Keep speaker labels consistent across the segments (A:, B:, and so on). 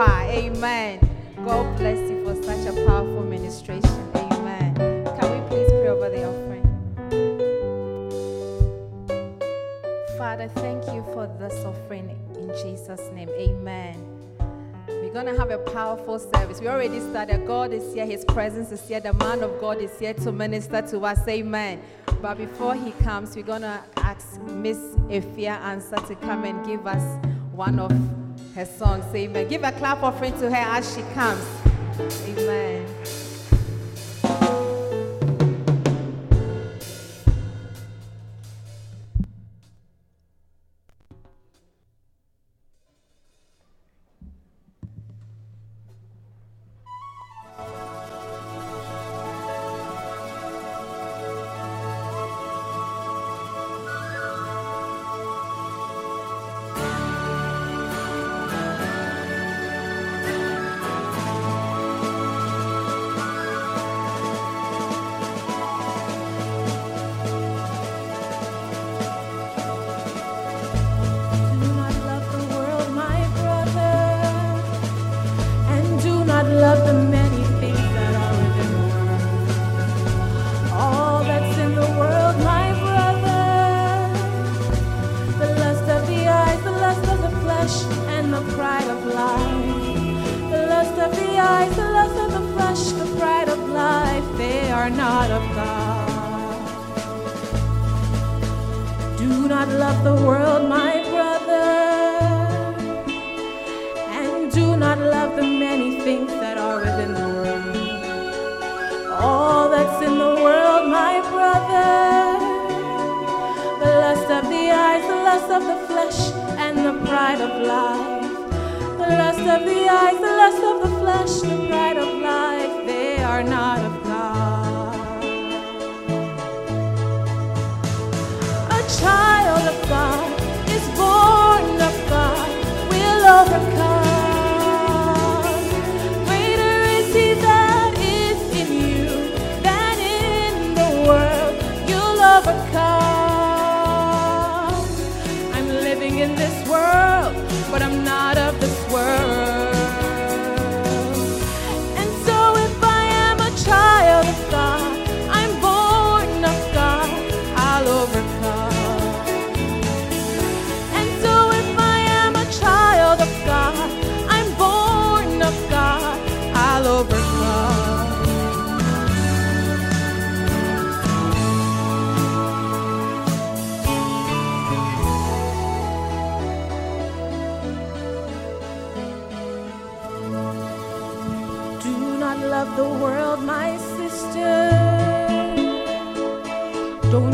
A: Amen. God bless you for such a powerful ministration. Amen. Can we please pray over the offering? Father, thank you for this offering in Jesus' name. Amen. We're going to have a powerful service. We already started. God is here. His presence is here. The man of God is here to minister to us. Amen. But before he comes, we're going to ask Miss Efia Ansah to come and give us one of her songs. Amen. Give a clap offering to her as she comes. Amen.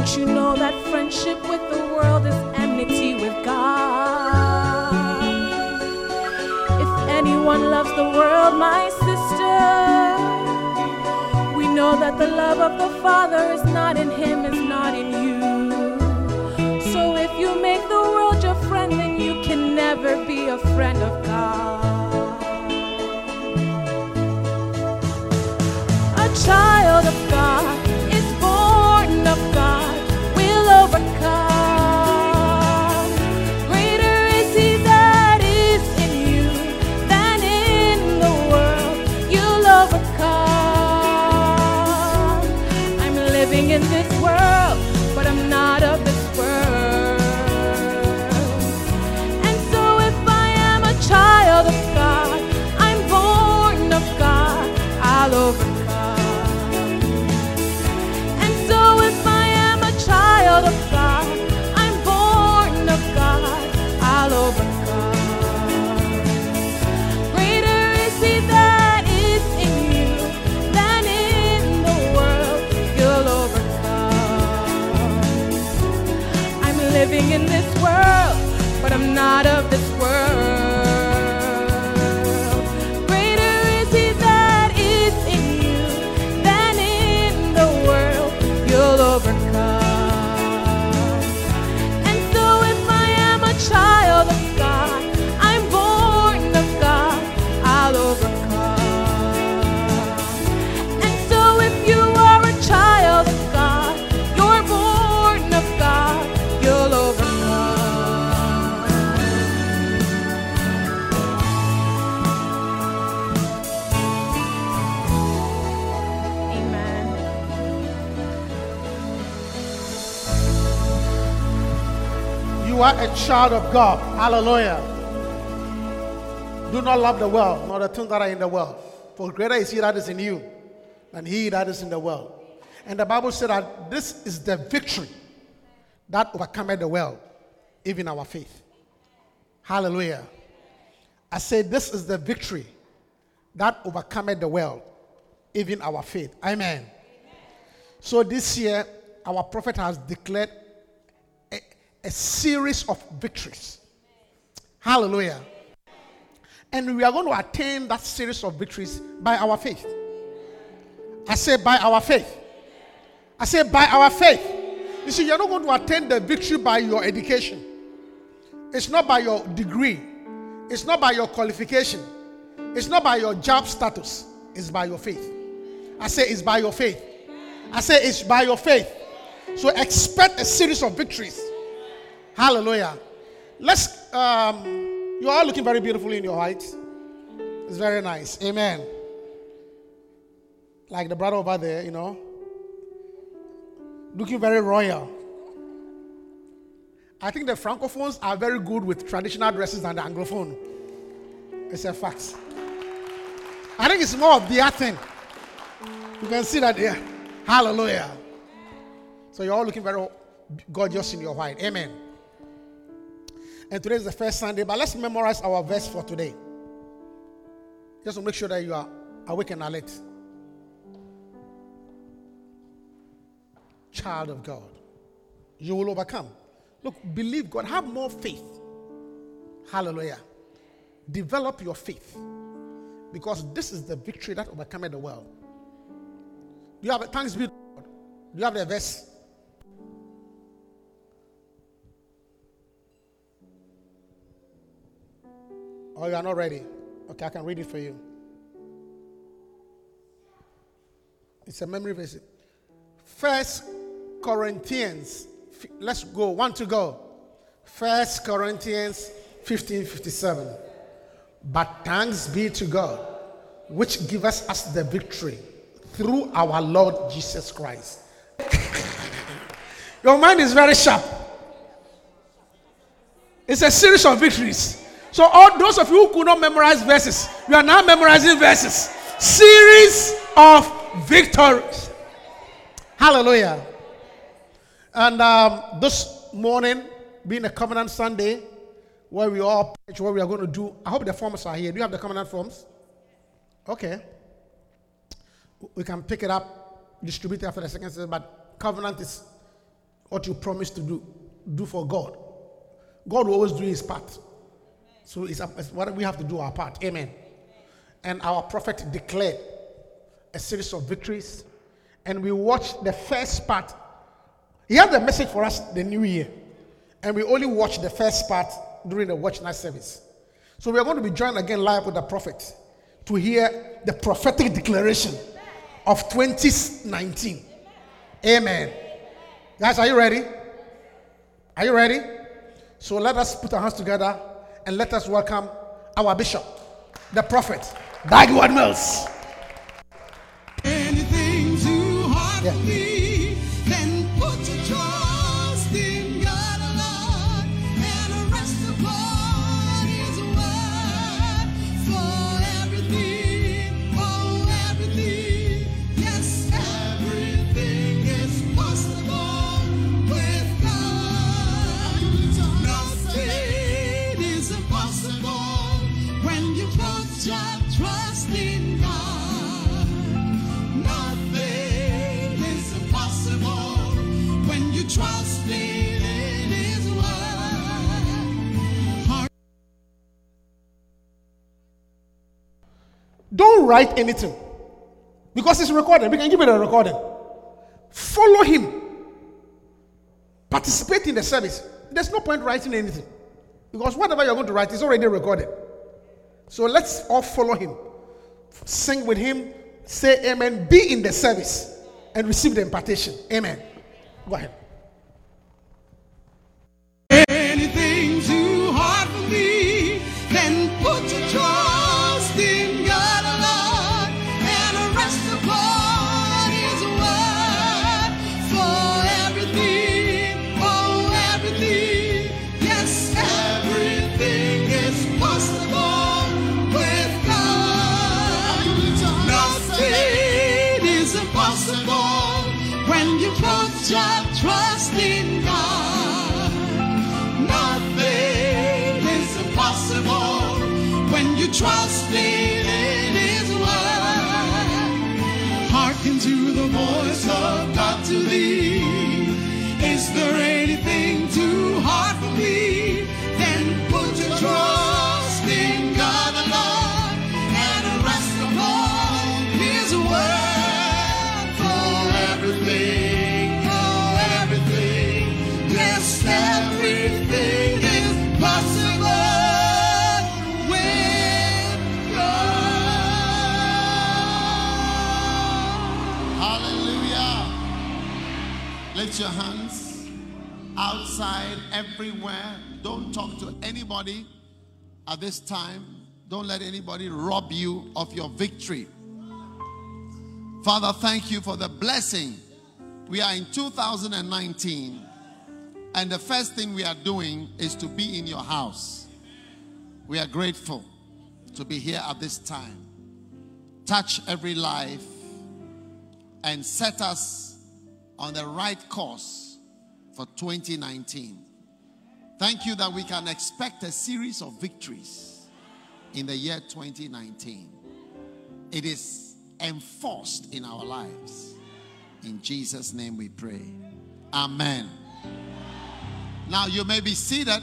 B: Don't you know that friendship with the world is enmity with God? If anyone loves the world, my sister, we know that the love of the Father is not in him, is not in you. So if you make the world your friend, then you can never be a friend of God. A child of God. Child of God.
C: Hallelujah. Do not love the world, nor the things that are in the world. For greater is he that is in you than he that is in the world. And the Bible said that this is the victory that overcometh the world, even our faith. Hallelujah. I say this is the victory that overcometh the world, even our faith. Amen. So this year, our prophet has declared a, series of victories. Hallelujah. And we are going to attain that series of victories by our faith. I say by our faith. I say by our faith. You see, you're not going to attain the victory by your education. It's not by your degree. It's not by your qualification. It's not by your job status. It's by your faith. I say it's by your faith. I say it's by your faith. So expect a series of victories. Hallelujah. Let's um you are looking very beautiful in your height. It's very nice. Amen. Like the brother over there, you know. Looking very royal. I think the francophones are very good with traditional dresses than the anglophone. It's a fact. I think it's more of their thing. You can see that there. Hallelujah. So you're all looking very gorgeous in your white. Amen. And today is the first Sunday, but let's memorize our verse for today. Just to make sure that you are awake and alert. Child of God, you will overcome. Look, believe God, have more faith. Hallelujah. Develop your faith because this is the victory that overcomes the world. Do you have a thanks be to God? Do you have the verse? Oh, you are not ready. Okay, I can read it for you. It's a memory verse. First Corinthians. Let's go. One to go. First Corinthians 15 57. But thanks be to God, which give us us the victory through our Lord Jesus Christ. Your mind is very sharp. It's a series of victories. So, all those of you who could not memorize verses, you are now memorizing verses. Series of victories. Hallelujah. And um, this morning, being a covenant Sunday, where we all what we are going to do. I hope the forms are here. Do you have the covenant forms? Okay. We can pick it up, distribute it after the second session, but covenant is what you promise to do, do for God. God will always do his part. So it's, it's what we have to do our part. Amen. And our prophet declared a series of victories. And we watched the first part. He had the message for us the new year. And we only watched the first part during the watch night service. So we are going to be joined again live with the prophet to hear the prophetic declaration of 2019. Amen. Guys, are you ready? Are you ready? So let us put our hands together and let us welcome our bishop, the prophet, Dag Heward-Mills.
D: Anything too hard
C: Yeah. Don't write anything because it's recorded. We can give it a recording. Follow him. Participate in the service. There's no point writing anything because whatever you're going to write is already recorded. So let's all follow him. Sing with him. Say amen. Be in the service and receive the impartation. Amen. Go ahead.
E: Outside, everywhere. Don't talk to anybody at this time. Don't let anybody rob you of your victory. Father, thank you for the blessing. We are in 2019, and the first thing we are doing is to be in your house. We are grateful to be here at this time. Touch every life and set us on the right course for 2019. Thank you that we can expect a series of victories in the year 2019. It is enforced in our lives. In Jesus' name we pray. Amen. Now you may be seated.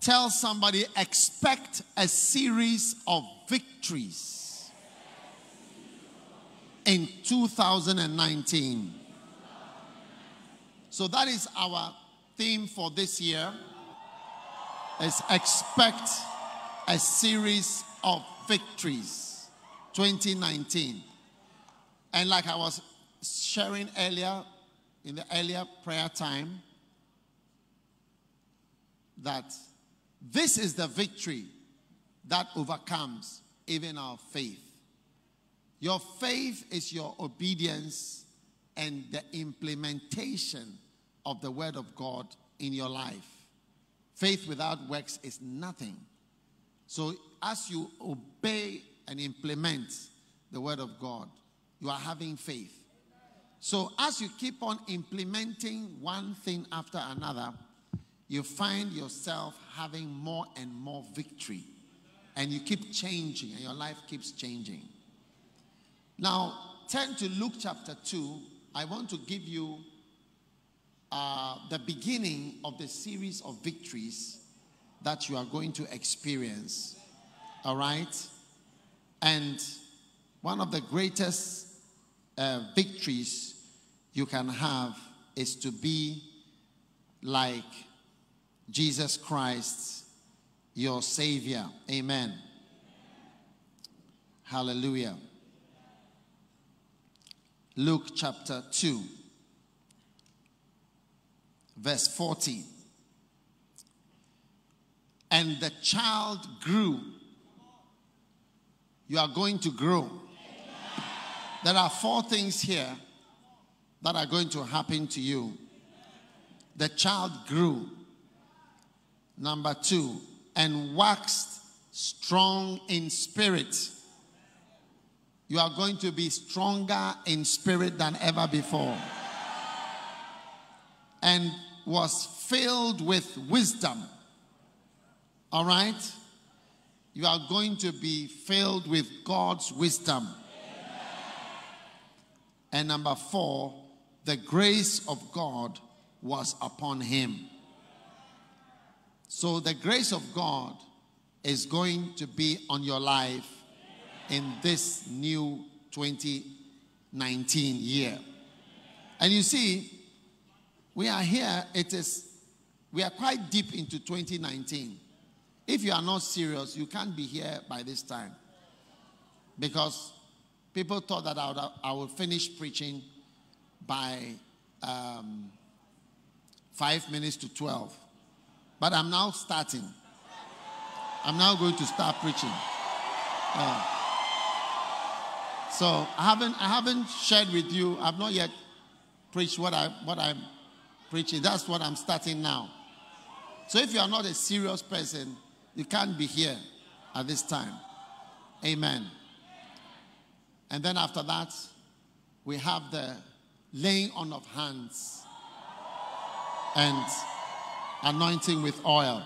E: Tell somebody, expect a series of victories in 2019. So that is our theme for this year. Is expect a series of victories 2019. And like I was sharing earlier in the earlier prayer time that this is the victory that overcomes even our faith. Your faith is your obedience and the implementation of the word of God in your life. Faith without works is nothing. So, as you obey and implement the word of God, you are having faith. So, as you keep on implementing one thing after another, you find yourself having more and more victory. And you keep changing, and your life keeps changing. Now, turn to Luke chapter 2. I want to give you uh, the beginning of the series of victories that you are going to experience. All right? And one of the greatest uh, victories you can have is to be like Jesus Christ, your Savior. Amen. Hallelujah. Luke chapter 2, verse 14. And the child grew. You are going to grow. There are four things here that are going to happen to you. The child grew. Number two, and waxed strong in spirit. You are going to be stronger in spirit than ever before. And was filled with wisdom. All right? You are going to be filled with God's wisdom. And number four, the grace of God was upon him. So the grace of God is going to be on your life in this new 2019 year. And you see, we are here, it is, we are quite deep into 2019. If you are not serious, you can't be here by this time. Because people thought that I would, I would finish preaching by um, five minutes to 12. But I'm now starting. I'm now going to start preaching. Uh, so I haven't I haven't shared with you. I've not yet preached what I what I'm preaching. That's what I'm starting now. So if you are not a serious person, you can't be here at this time. Amen. And then after that, we have the laying on of hands and anointing with oil.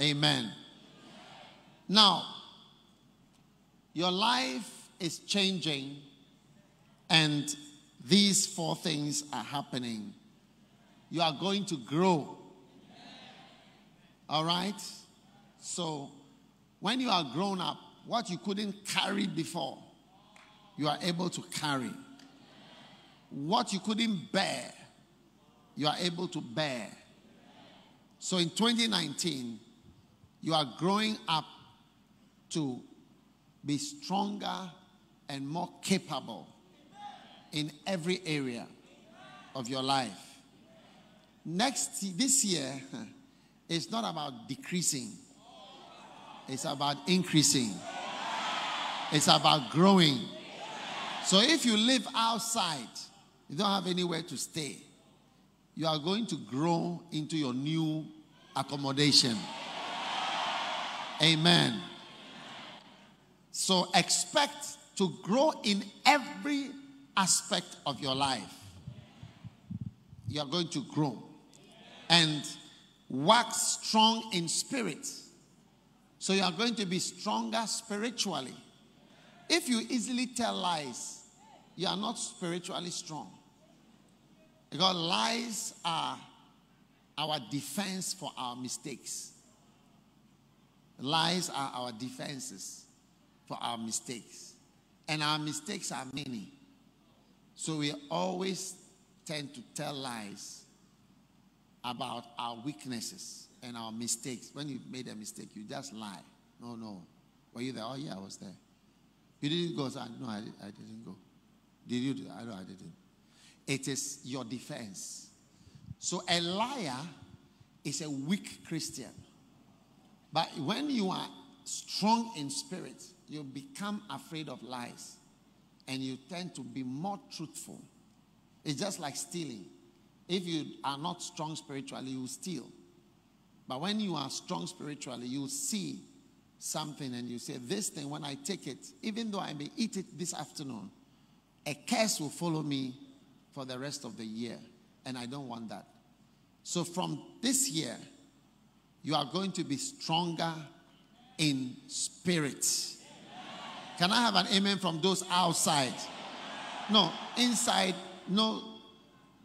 E: Amen. Now, your life is changing, and these four things are happening. You are going to grow. All right? So, when you are grown up, what you couldn't carry before, you are able to carry. What you couldn't bear, you are able to bear. So in 2019, you are growing up to be stronger and more capable in every area of your life. Next, this year, it's not about decreasing, it's about increasing, it's about growing. So if you live outside, you don't have anywhere to stay, you are going to grow into your new accommodation. Amen. So expect to grow in every aspect of your life. You are going to grow and wax strong in spirit. So you are going to be stronger spiritually. If you easily tell lies, you are not spiritually strong. Because lies are our defense for our mistakes. Lies are our defenses for our mistakes. And our mistakes are many. So we always tend to tell lies about our weaknesses and our mistakes. When you made a mistake, you just lie. No, no. Were you there? Oh, yeah, I was there. You didn't go. So I, no, I, I didn't go. Did you? Do, I know I didn't. It is your defense. So a liar is a weak Christian. But when you are strong in spirit, you become afraid of lies and you tend to be more truthful. It's just like stealing. If you are not strong spiritually, you steal. But when you are strong spiritually, you see something and you say, This thing, when I take it, even though I may eat it this afternoon, a curse will follow me for the rest of the year. And I don't want that. So from this year, you are going to be stronger in spirit. Can I have an amen from those outside? No, inside, no.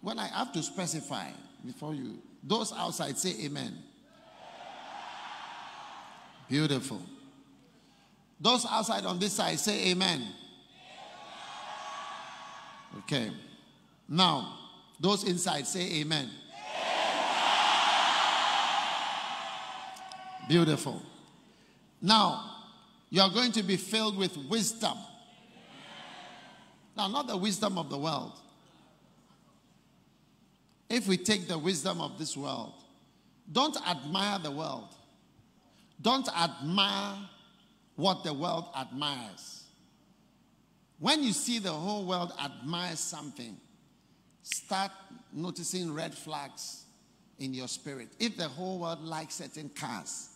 E: When I have to specify before you, those outside say amen. Beautiful. Those outside on this side say amen. Okay. Now, those inside say amen. Beautiful. Now, you are going to be filled with wisdom. Now, not the wisdom of the world. If we take the wisdom of this world, don't admire the world. Don't admire what the world admires. When you see the whole world admire something, start noticing red flags in your spirit. If the whole world likes certain cars,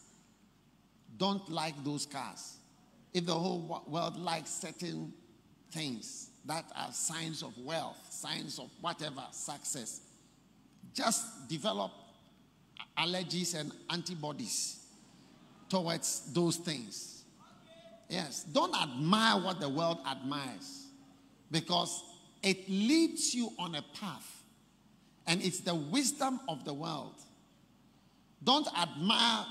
E: don't like those cars. If the whole world likes certain things that are signs of wealth, signs of whatever, success, just develop allergies and antibodies towards those things. Yes, don't admire what the world admires because it leads you on a path and it's the wisdom of the world. Don't admire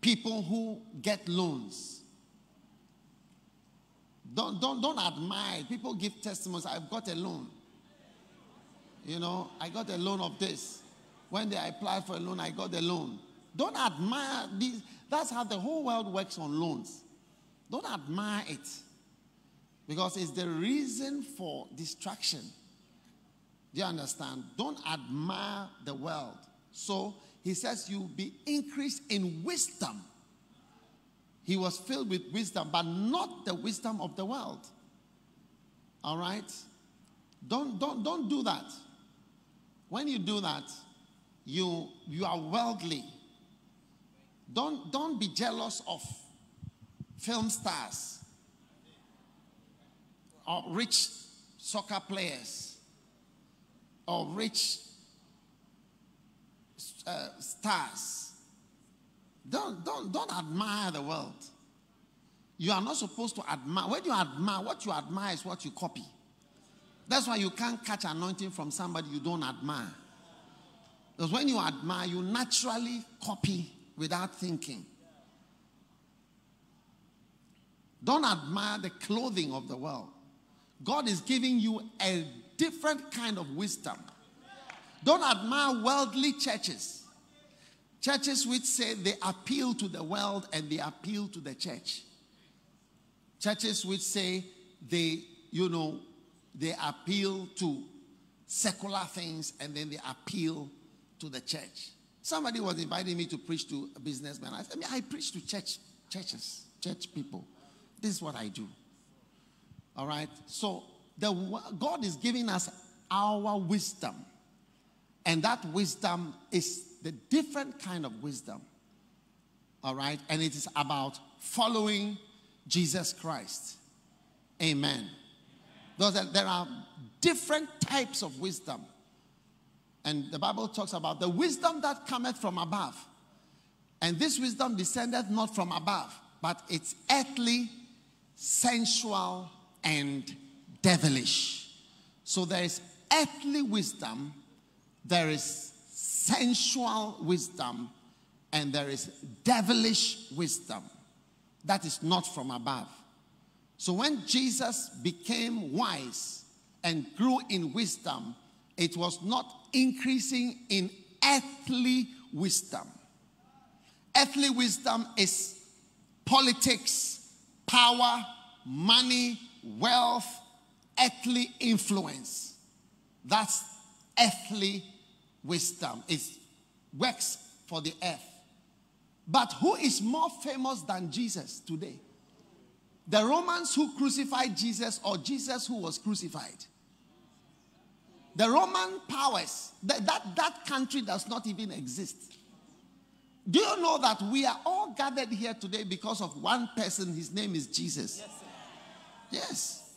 E: people who get loans. Don't, don't, don't admire. People give testimonies. I've got a loan. You know, I got a loan of this. When they applied for a loan, I got the loan. Don't admire these. That's how the whole world works on loans. Don't admire it. Because it's the reason for distraction. Do you understand? Don't admire the world. So he says, You'll be increased in wisdom. He was filled with wisdom, but not the wisdom of the world. All right? Don't, don't, don't do that. When you do that, you, you are worldly. Don't, don't be jealous of film stars. or rich soccer players or rich uh, stars. Don't, don't, don't admire the world. You are not supposed to admire. When you admire, what you admire is what you copy. That's why you can't catch anointing from somebody you don't admire. Because when you admire, you naturally copy without thinking. Don't admire the clothing of the world. God is giving you a different kind of wisdom. Don't admire worldly churches. Churches which say they appeal to the world and they appeal to the church. Churches which say they, you know, they appeal to secular things and then they appeal to the church. Somebody was inviting me to preach to a businessman. I said, I preach to church, churches, church people. This is what I do. All right. So the God is giving us our wisdom. And that wisdom is the different kind of wisdom. All right? And it is about following Jesus Christ. Amen. There are different types of wisdom. And the Bible talks about the wisdom that cometh from above. And this wisdom descendeth not from above, but it's earthly, sensual, and devilish. So there is earthly wisdom, there is sensual wisdom, and there is devilish wisdom that is not from above. So when Jesus became wise and grew in wisdom, it was not increasing in earthly wisdom. Earthly wisdom is politics, power, money, wealth, earthly influence. That's earthly wisdom. It works for the earth. But who is more famous than Jesus today? The Romans who crucified Jesus or Jesus who was crucified? The Roman powers, that, that, that country does not even exist. Do you know that we are all gathered here today because of one person? His name is Jesus. Yes. yes.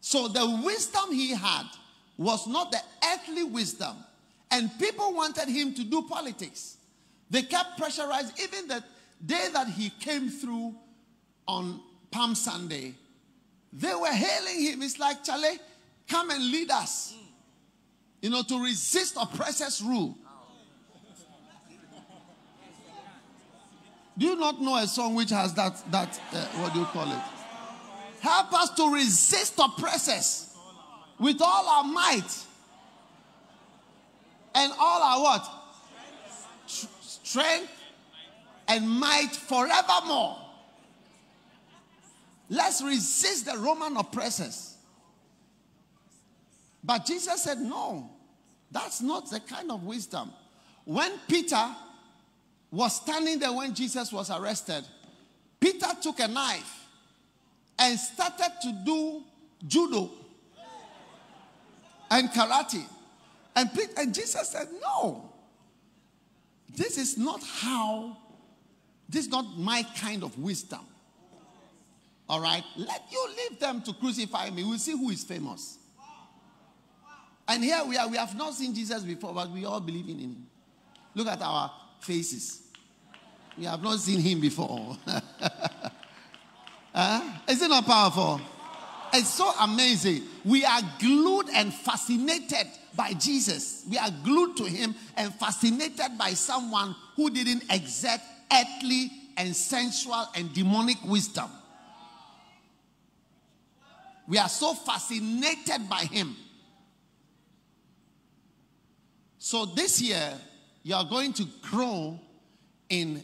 E: So the wisdom he had was not the earthly wisdom. And people wanted him to do politics. They kept pressurizing. Even the day that he came through on Palm Sunday, they were hailing him. It's like, Charlie, come and lead us. You know, to resist oppressors' rule. Do you not know a song which has that, that uh, what do you call it? Help us to resist oppressors with all our might and all our what? Strength and might forevermore. Let's resist the Roman oppressors. But Jesus said, No, that's not the kind of wisdom. When Peter was standing there when Jesus was arrested, Peter took a knife and started to do judo and karate. And, and Jesus said, No, this is not how, this is not my kind of wisdom. All right, let you leave them to crucify me. We'll see who is famous. And here we are, we have not seen Jesus before, but we all believe in him. Look at our faces. We have not seen him before. huh? Is it not powerful? It's so amazing. We are glued and fascinated by Jesus. We are glued to him and fascinated by someone who didn't exert earthly and sensual and demonic wisdom. We are so fascinated by him. So this year, you are going to grow in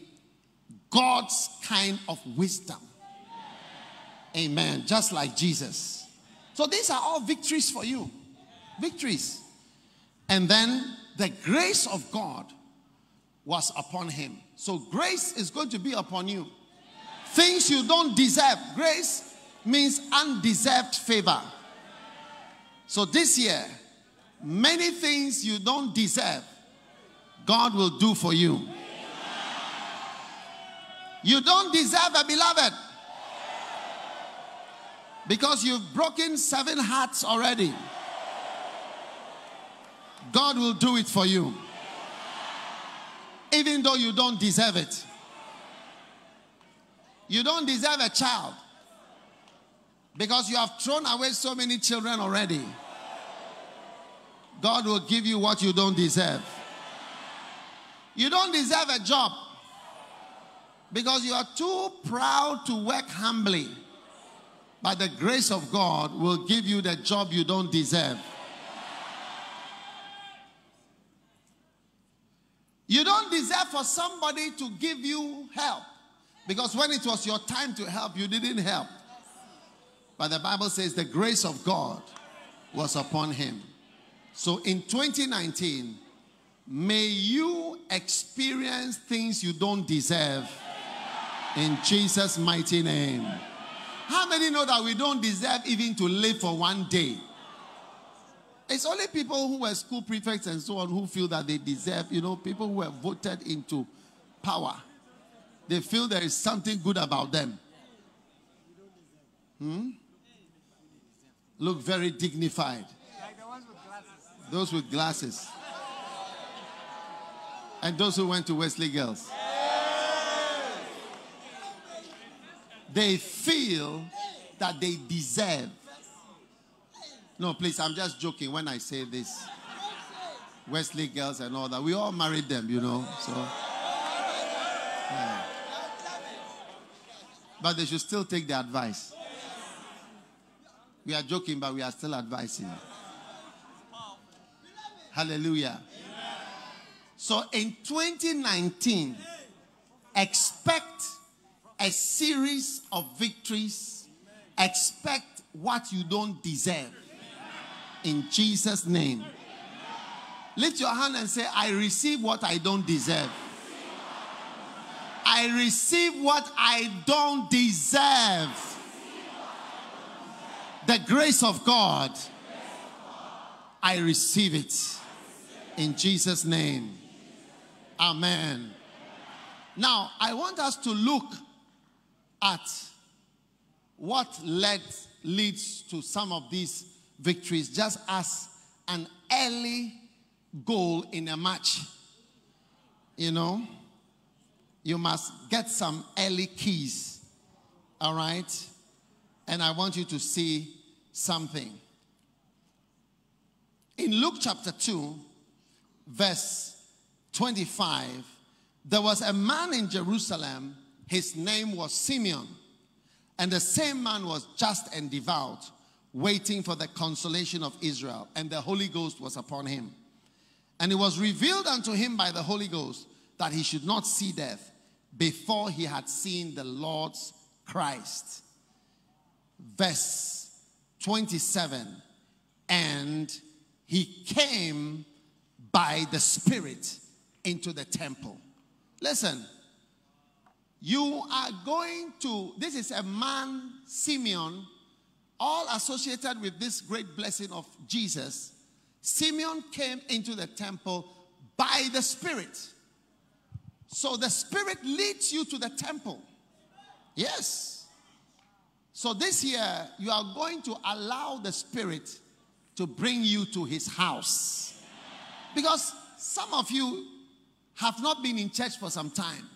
E: God's kind of wisdom. Amen. Just like Jesus. So these are all victories for you. Victories. And then the grace of God was upon him. So grace is going to be upon you. Things you don't deserve. Grace means undeserved favor. So this year, many things you don't deserve, God will do for you. You don't deserve a beloved. Because you've broken seven hearts already. God will do it for you. Even though you don't deserve it. You don't deserve a child. Because you have thrown away so many children already. God will give you what you don't deserve. You don't deserve a job because you are too proud to work humbly. But the grace of God will give you the job you don't deserve. You don't deserve for somebody to give you help because when it was your time to help, you didn't help. But the Bible says the grace of God was upon him. So in 2019, may you experience things you don't deserve in Jesus' mighty name. How many know that we don't deserve even to live for one day? It's only people who were school prefects and so on who feel that they deserve, you know, people who were voted into power. They feel there is something good about them. Hmm? Look very dignified. Those with glasses. And those who went to Wesley Girls. They feel that they deserve. No, please, I'm just joking when I say this. Wesley Girls and all that. We all married them, you know. So. yeah. But they should still take the advice. We are joking, but we are still advising. Hallelujah. So in 2019, expect a series of victories. Expect what you don't deserve. In Jesus' name. Lift your hand and say, I receive what I don't deserve. I receive what I don't deserve. The grace of God, I receive it. In Jesus' name. Amen. Now, I want us to look at what led leads to some of these victories just as an early goal in a match. You know, you must get some early keys. All right? And I want you to see something. In Luke chapter 2, verse 25, there was a man in Jerusalem, his name was Simeon. And the same man was just and devout, waiting for the consolation of Israel, and the Holy Ghost was upon him. And it was revealed unto him by the Holy Ghost that he should not see death before he had seen the Lord's Christ. Verse 27 And he came by the Spirit into the temple. Listen, you are going to, this is a man, Simeon, all associated with this great blessing of Jesus. Simeon came into the temple by the Spirit. So the Spirit leads you to the temple. Yes. So this year, you are going to allow the Spirit to bring you to his house. Because some of you have not been in church for some time.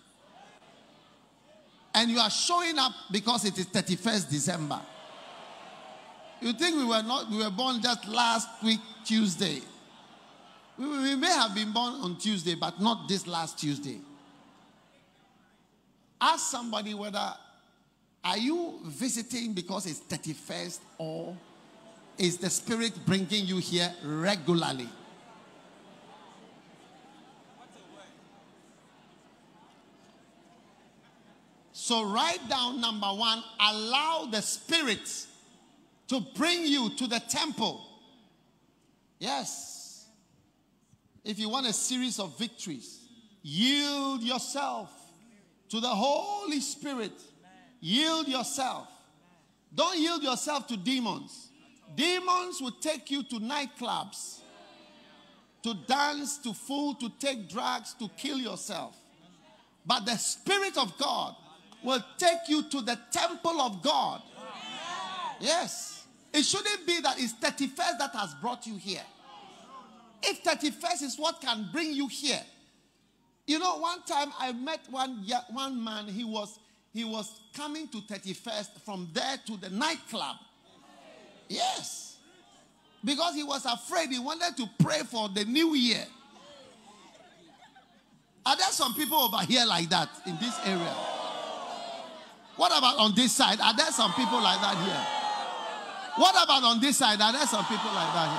E: And you are showing up because it is 31st December. You think we were not we were born just last week Tuesday. We, we may have been born on Tuesday, but not this last Tuesday. Ask somebody whether are you visiting because it's 31st or is the spirit bringing you here regularly? So write down number one, allow the spirit to bring you to the temple. Yes. If you want a series of victories, yield yourself to the Holy Spirit. Yield yourself. Don't yield yourself to demons. Demons will take you to nightclubs, to dance, to fool, to take drugs, to kill yourself. But the Spirit of God will take you to the temple of God Yes. It shouldn't be that it's 31st that has brought you here. If 31st is what can bring you here. You know, one time I met one, one man, he was, he was coming to 31st from there to the nightclub. Yes. Because he was afraid, he wanted to pray for the new year. Are there some people over here like that in this area? What about on this side? Are there some people like that here? What about on this side? Are there some people like that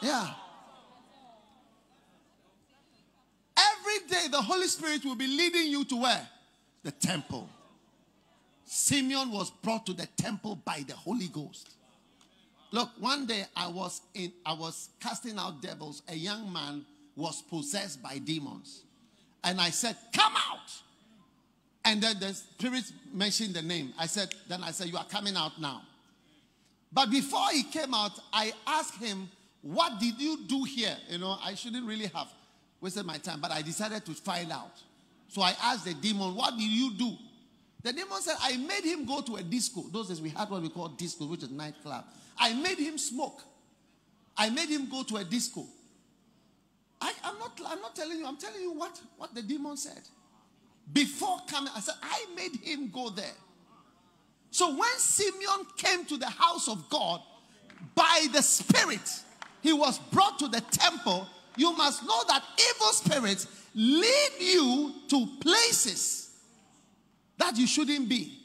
E: here? Yeah. Every day the Holy Spirit will be leading you to where? The temple. Simeon was brought to the temple by the Holy Ghost. Look, one day I was in I was casting out devils. A young man was possessed by demons. And I said, Come out. And then the spirit mentioned the name. I said, then I said, You are coming out now. But before he came out, I asked him, What did you do here? You know, I shouldn't really have wasted my time, but I decided to find out. So I asked the demon, What did you do? The demon said, I made him go to a disco. Those days we had what we call disco, which is nightclub. I made him smoke. I made him go to a disco. I, am not, I'm not telling you, I'm telling you what, what the demon said. Before coming, I said, I made him go there. So when Simeon came to the house of God by the Spirit, he was brought to the temple. You must know that evil spirits lead you to places that you shouldn't be.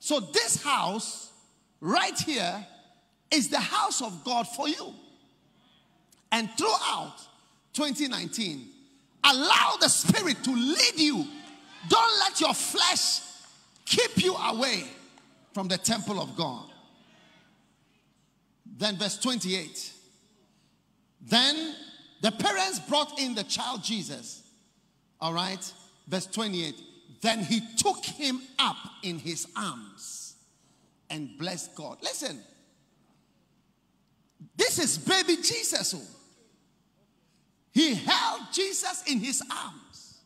E: So, this house right here is the house of God for you. And throughout 2019, allow the Spirit to lead you. Don't let your flesh keep you away from the temple of God. Then, verse 28. Then the parents brought in the child Jesus. All right. Verse 28. Then he took him up in his arms and blessed God. Listen. This is baby Jesus. Oh. He held Jesus in his arms.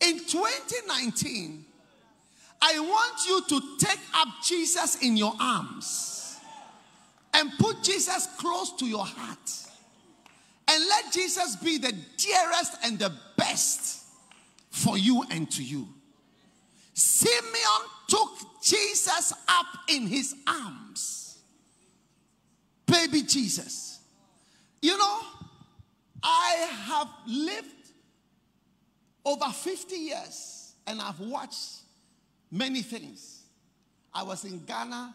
E: In 2019, I want you to take up Jesus in your arms and put Jesus close to your heart. And let Jesus be the dearest and the best for you and to you. Simeon took Jesus up in his arms. Baby Jesus. You know, I have lived over 50 years and I've watched many things. I was in Ghana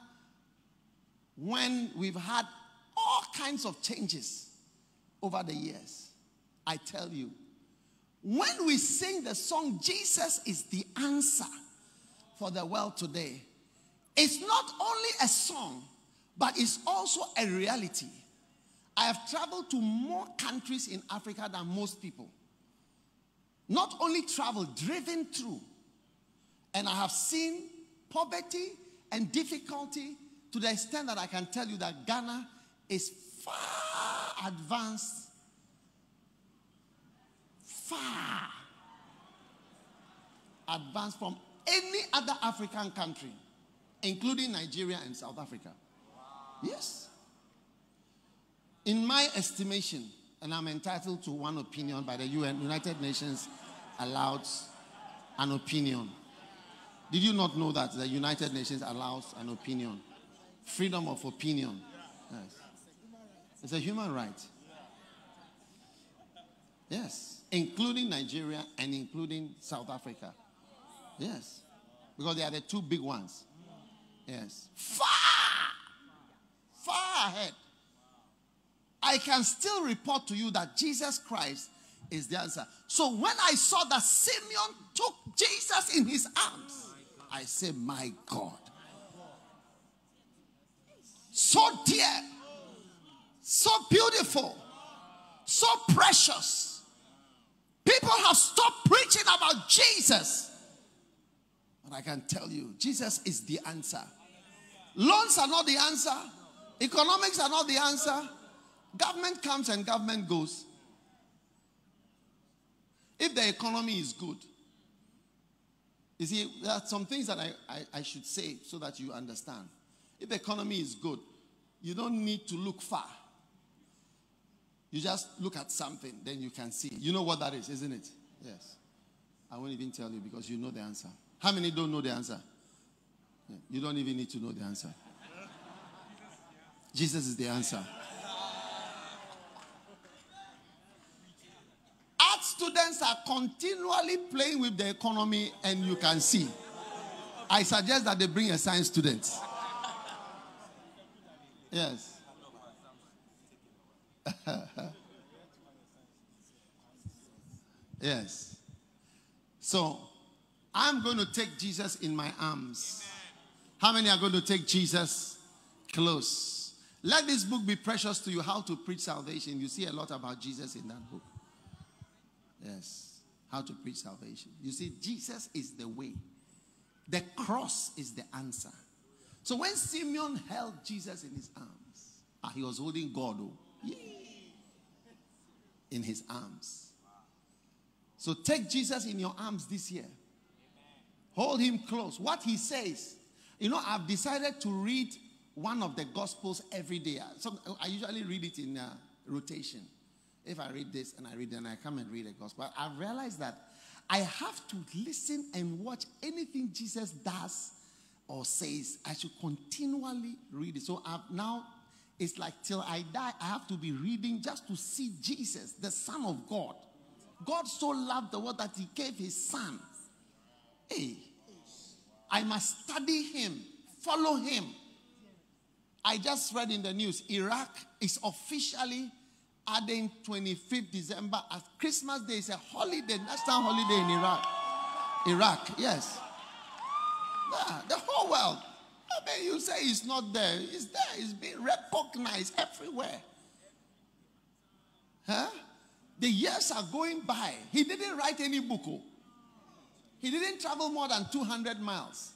E: when we've had all kinds of changes over the years. I tell you, when we sing the song, Jesus is the answer for the world today, it's not only a song, but it's also a reality. I have traveled to more countries in Africa than most people. Not only traveled, driven through. And I have seen poverty and difficulty to the extent that I can tell you that Ghana is far advanced, far advanced from any other African country, including Nigeria and South Africa. Yes. In my estimation, and I'm entitled to one opinion by the UN, United Nations allows an opinion. Did you not know that the United Nations allows an opinion? Freedom of opinion. Yes. It's a human right. Yes. Including Nigeria and including South Africa. Yes. Because they are the two big ones. Yes. Far, far ahead. I can still report to you that Jesus Christ is the answer. So when I saw that Simeon took Jesus in his arms, I said, My God. So dear, so beautiful, so precious. People have stopped preaching about Jesus. But I can tell you, Jesus is the answer. Loans are not the answer, economics are not the answer. Government comes and government goes. If the economy is good, You see, there are some things that I, I, I should say so that you understand. If the economy is good, you don't need to look far. You just look at something, then you can see. You know what that is, isn't it? Yes. I won't even tell you because you know the answer. How many don't know the answer? You don't even need to know the answer. Jesus is the answer. Students are continually playing with the economy, and you can see. I suggest that they bring a science student. Yes. yes. So, I'm going to take Jesus in my arms. How many are going to take Jesus close? Let this book be precious to you. How to preach salvation. You see a lot about Jesus in that book. Yes. How to preach salvation. You see, Jesus is the way, the cross is the answer. So when Simeon held Jesus in his arms, ah, he was holding God oh, in his arms. So take Jesus in your arms this year. Hold him close. What he says, you know, I've decided to read one of the gospels every day. So I usually read it in uh, rotation. If I read this and I read, and I come and read the gospel. I realize that I have to listen and watch anything Jesus does or says. I should continually read it. So I've now, it's like till I die, I have to be reading just to see Jesus, the Son of God. God so loved the world that he gave his son. Hey, I must study him, follow him. I just read in the news Iraq is officially adding 25th December as Christmas Day is a holiday, national holiday in Iraq. Iraq, yes. Yeah, the whole world. I mean, you say it's not there. It's there. It's being recognized everywhere. Huh? The years are going by. He didn't write any book. oh. He didn't travel more than 200 miles.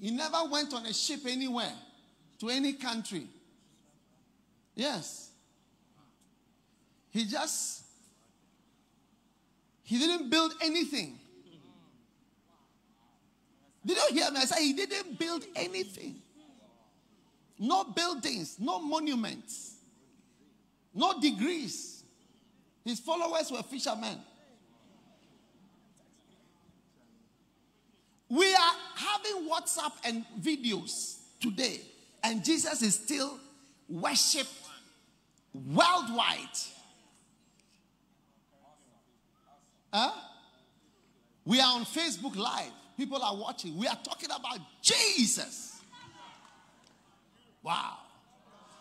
E: He never went on a ship anywhere to any country. Yes. He just, he didn't build anything. Did you hear me? I said he didn't build anything. No buildings, no monuments, no degrees. His followers were fishermen. We are having WhatsApp and videos today, and Jesus is still worshipped worldwide. Huh? We are on Facebook Live. People are watching. We are talking about Jesus. Wow.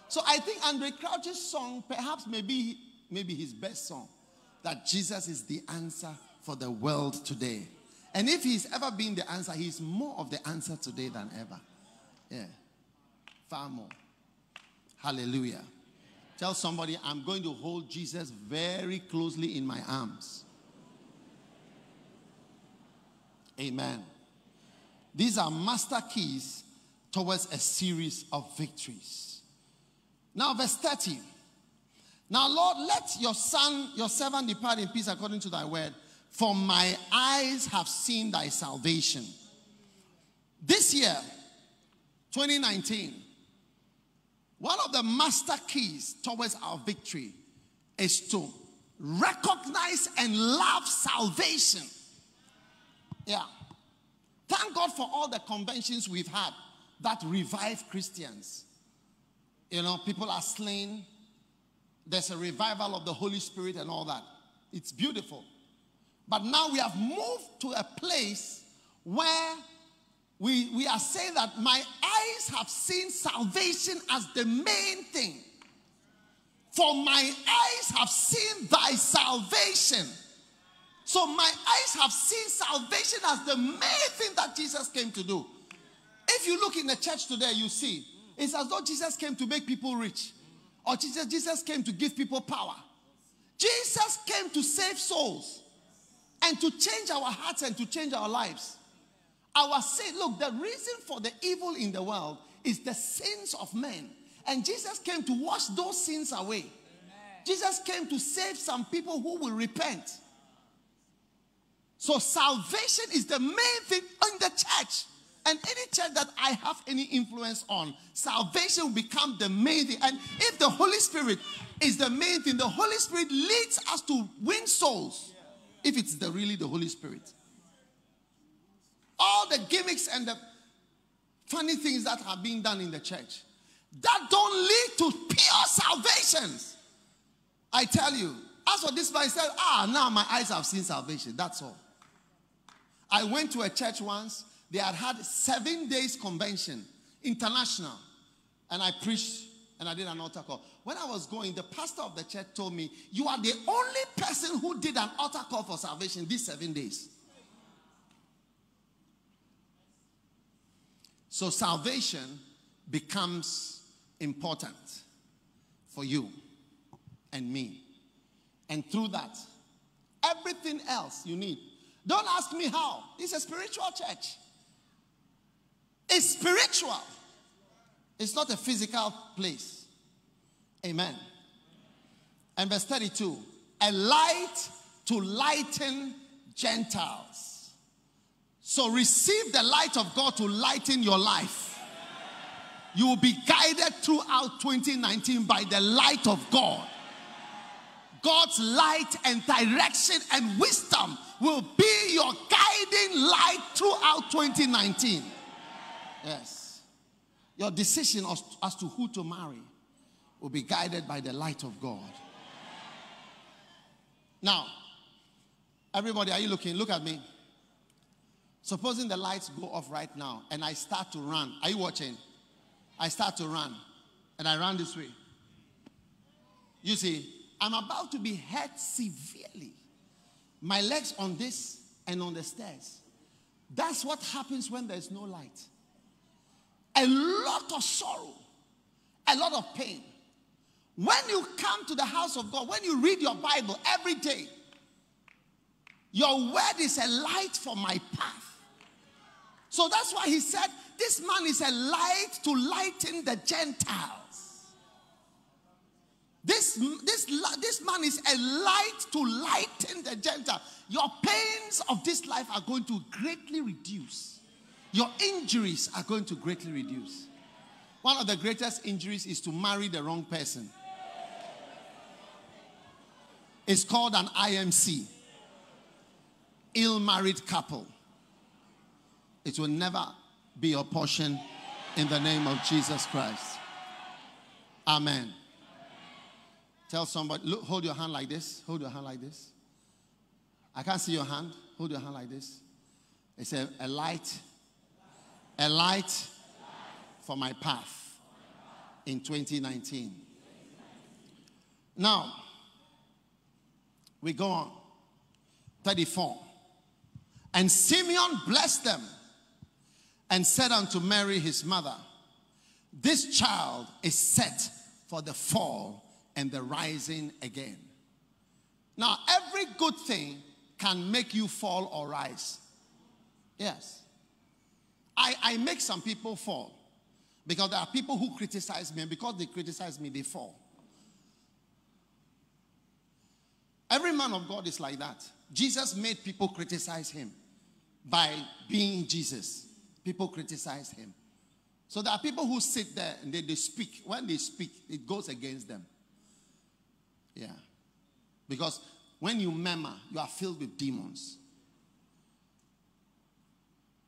E: So I think Andraé Crouch's song, perhaps maybe maybe his best song, that Jesus is the answer for the world today. And if he's ever been the answer, he's more of the answer today than ever. Yeah. Far more. Hallelujah. Tell somebody, I'm going to hold Jesus very closely in my arms. Amen. These are master keys towards a series of victories. Now, verse 30. Now, Lord, let your son, your servant depart in peace according to thy word, for my eyes have seen thy salvation. This year, 2019, one of the master keys towards our victory is to recognize and love salvation. Yeah. Thank God for all the conventions we've had that revive Christians. You know, people are slain. There's a revival of the Holy Spirit and all that. It's beautiful. But now we have moved to a place where we, we are saying that my eyes have seen salvation as the main thing. For my eyes have seen thy salvation. So my eyes have seen salvation as the main thing that Jesus came to do. If you look in the church today, you see it's as though Jesus came to make people rich, or Jesus, Jesus came to give people power. Jesus came to save souls and to change our hearts and to change our lives. Our sin, look, the reason for the evil in the world is the sins of men. And Jesus came to wash those sins away. Jesus came to save some people who will repent. So salvation is the main thing in the church. And any church that I have any influence on, salvation will become the main thing. And if the Holy Spirit is the main thing, the Holy Spirit leads us to win souls. If it's the really the Holy Spirit. All the gimmicks and the funny things that are being done in the church that don't lead to pure salvations. I tell you. As for this man, he said, Ah, now my eyes have seen salvation. That's all. I went to a church once. They had had seven days convention, international. And I preached and I did an altar call. When I was going, the pastor of the church told me, You are the only person who did an altar call for salvation these seven days. So salvation becomes important for you and me. And through that, everything else you need. Don't ask me how. It's a spiritual church. It's spiritual. It's not a physical place. Amen. And verse 32 a light to lighten Gentiles. So receive the light of God to lighten your life. You will be guided throughout 2019 by the light of God. God's light and direction and wisdom will be your guiding light throughout 2019. Yes. Your decision as, as to who to marry will be guided by the light of God. Now, everybody, are you looking? Look at me. Supposing the lights go off right now and I start to run. Are you watching? I start to run and I run this way. You see, I'm about to be hurt severely. My legs on this and on the stairs. That's what happens when there's no light. A lot of sorrow, a lot of pain. When you come to the house of God, when you read your Bible every day, your word is a light for my path. So that's why he said, This man is a light to lighten the Gentiles. This, this, this man is a light to lighten the Gentile. Your pains of this life are going to greatly reduce. Your injuries are going to greatly reduce. One of the greatest injuries is to marry the wrong person. It's called an IMC ill married couple. It will never be your portion in the name of Jesus Christ. Amen. Tell somebody, look, hold your hand like this. Hold your hand like this. I can't see your hand. Hold your hand like this. It's a, a light, a light for my path in 2019. Now, we go on. 34. And Simeon blessed them and said unto Mary his mother, This child is set for the fall and the rising again. Now, every good thing can make you fall or rise. Yes. I, I make some people fall because there are people who criticize me, and because they criticize me, they fall. Every man of God is like that. Jesus made people criticize him by being Jesus. People criticize him. So there are people who sit there and they, they speak. When they speak, it goes against them. Yeah. Because when you murmur, you are filled with demons.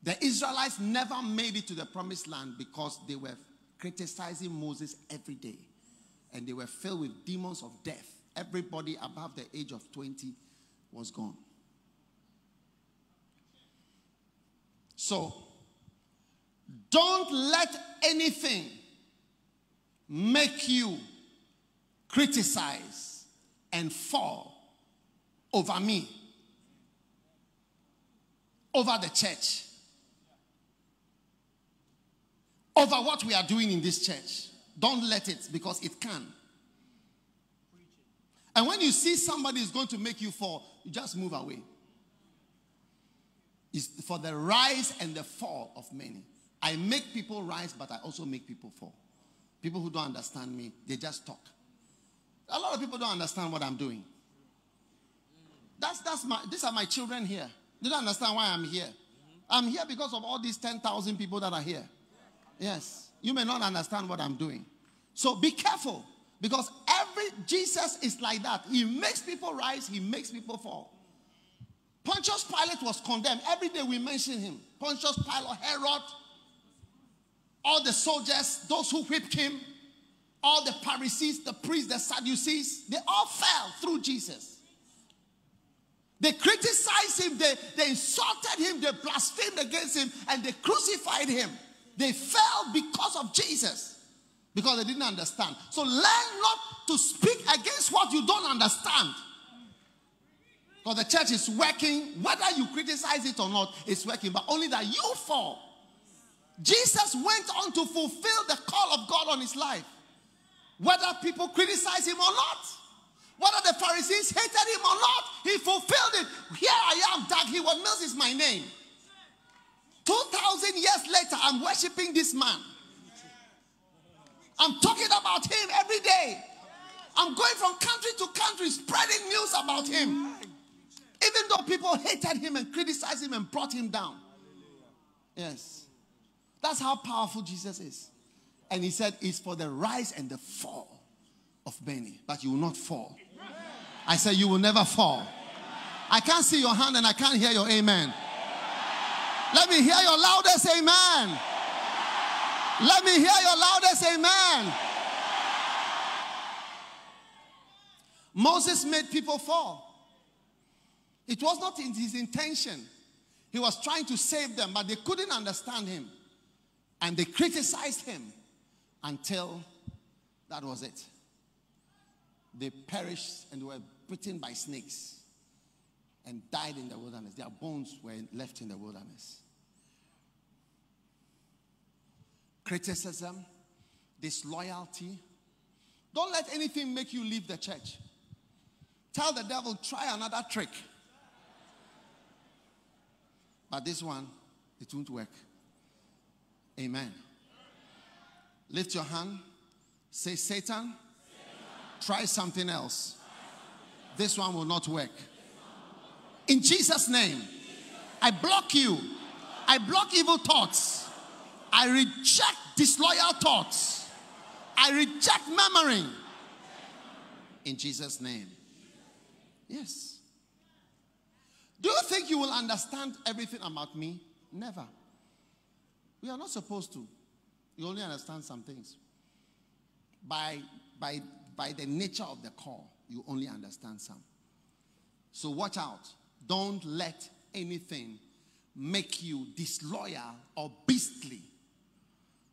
E: The Israelites never made it to the promised land because they were criticizing Moses every day. And they were filled with demons of death. Everybody above the age of 20 was gone. So, don't let anything make you criticize and fall over me, over the church, over what we are doing in this church. Don't let it because it can. And when you see somebody is going to make you fall, you just move away is for the rise and the fall of many. I make people rise, but I also make people fall. People who don't understand me, they just talk. A lot of people don't understand what I'm doing. That's that's my these are my children here. You don't understand why I'm here. I'm here because of all these 10,000 people that are here. Yes. You may not understand what I'm doing. So be careful because every Jesus is like that. He makes people rise, he makes people fall. Pontius Pilate was condemned. Every day we mention him. Pontius Pilate, Herod, all the soldiers, those who whipped him, all the Pharisees, the priests, the Sadducees, they all fell through Jesus. They criticized him, they, they insulted him, they blasphemed against him, and they crucified him. They fell because of Jesus, because they didn't understand. So learn not to speak against what you don't understand. Because the church is working, whether you criticize it or not, it's working, but only that you fall. Jesus went on to fulfill the call of God on his life. Whether people criticize him or not, whether the Pharisees hated him or not, he fulfilled it. Here I am, Dag Heward-Mills is my name. 2,000 years later, I'm worshiping this man. I'm talking about him every day. I'm going from country to country spreading news about him. Even though people hated him and criticized him and brought him down. Yes. That's how powerful Jesus is. And he said, It's for the rise and the fall of many, but you will not fall. I said, You will never fall. I can't see your hand and I can't hear your amen. Let me hear your loudest amen. Let me hear your loudest amen. Moses made people fall. It was not in his intention. He was trying to save them, but they couldn't understand him. And they criticized him until that was it. They perished and were bitten by snakes and died in the wilderness. Their bones were left in the wilderness. Criticism, disloyalty. Don't let anything make you leave the church. Tell the devil, try another trick. But this one, it won't work. Amen. Lift your hand. Say, Satan, try something else. This one will not work. In Jesus' name, I block you. I block evil thoughts. I reject disloyal thoughts. I reject murmuring. In Jesus' name. Yes. Do you think you will understand everything about me? Never. We are not supposed to. You only understand some things. By, by, by the nature of the call, you only understand some. So watch out. Don't let anything make you disloyal or beastly.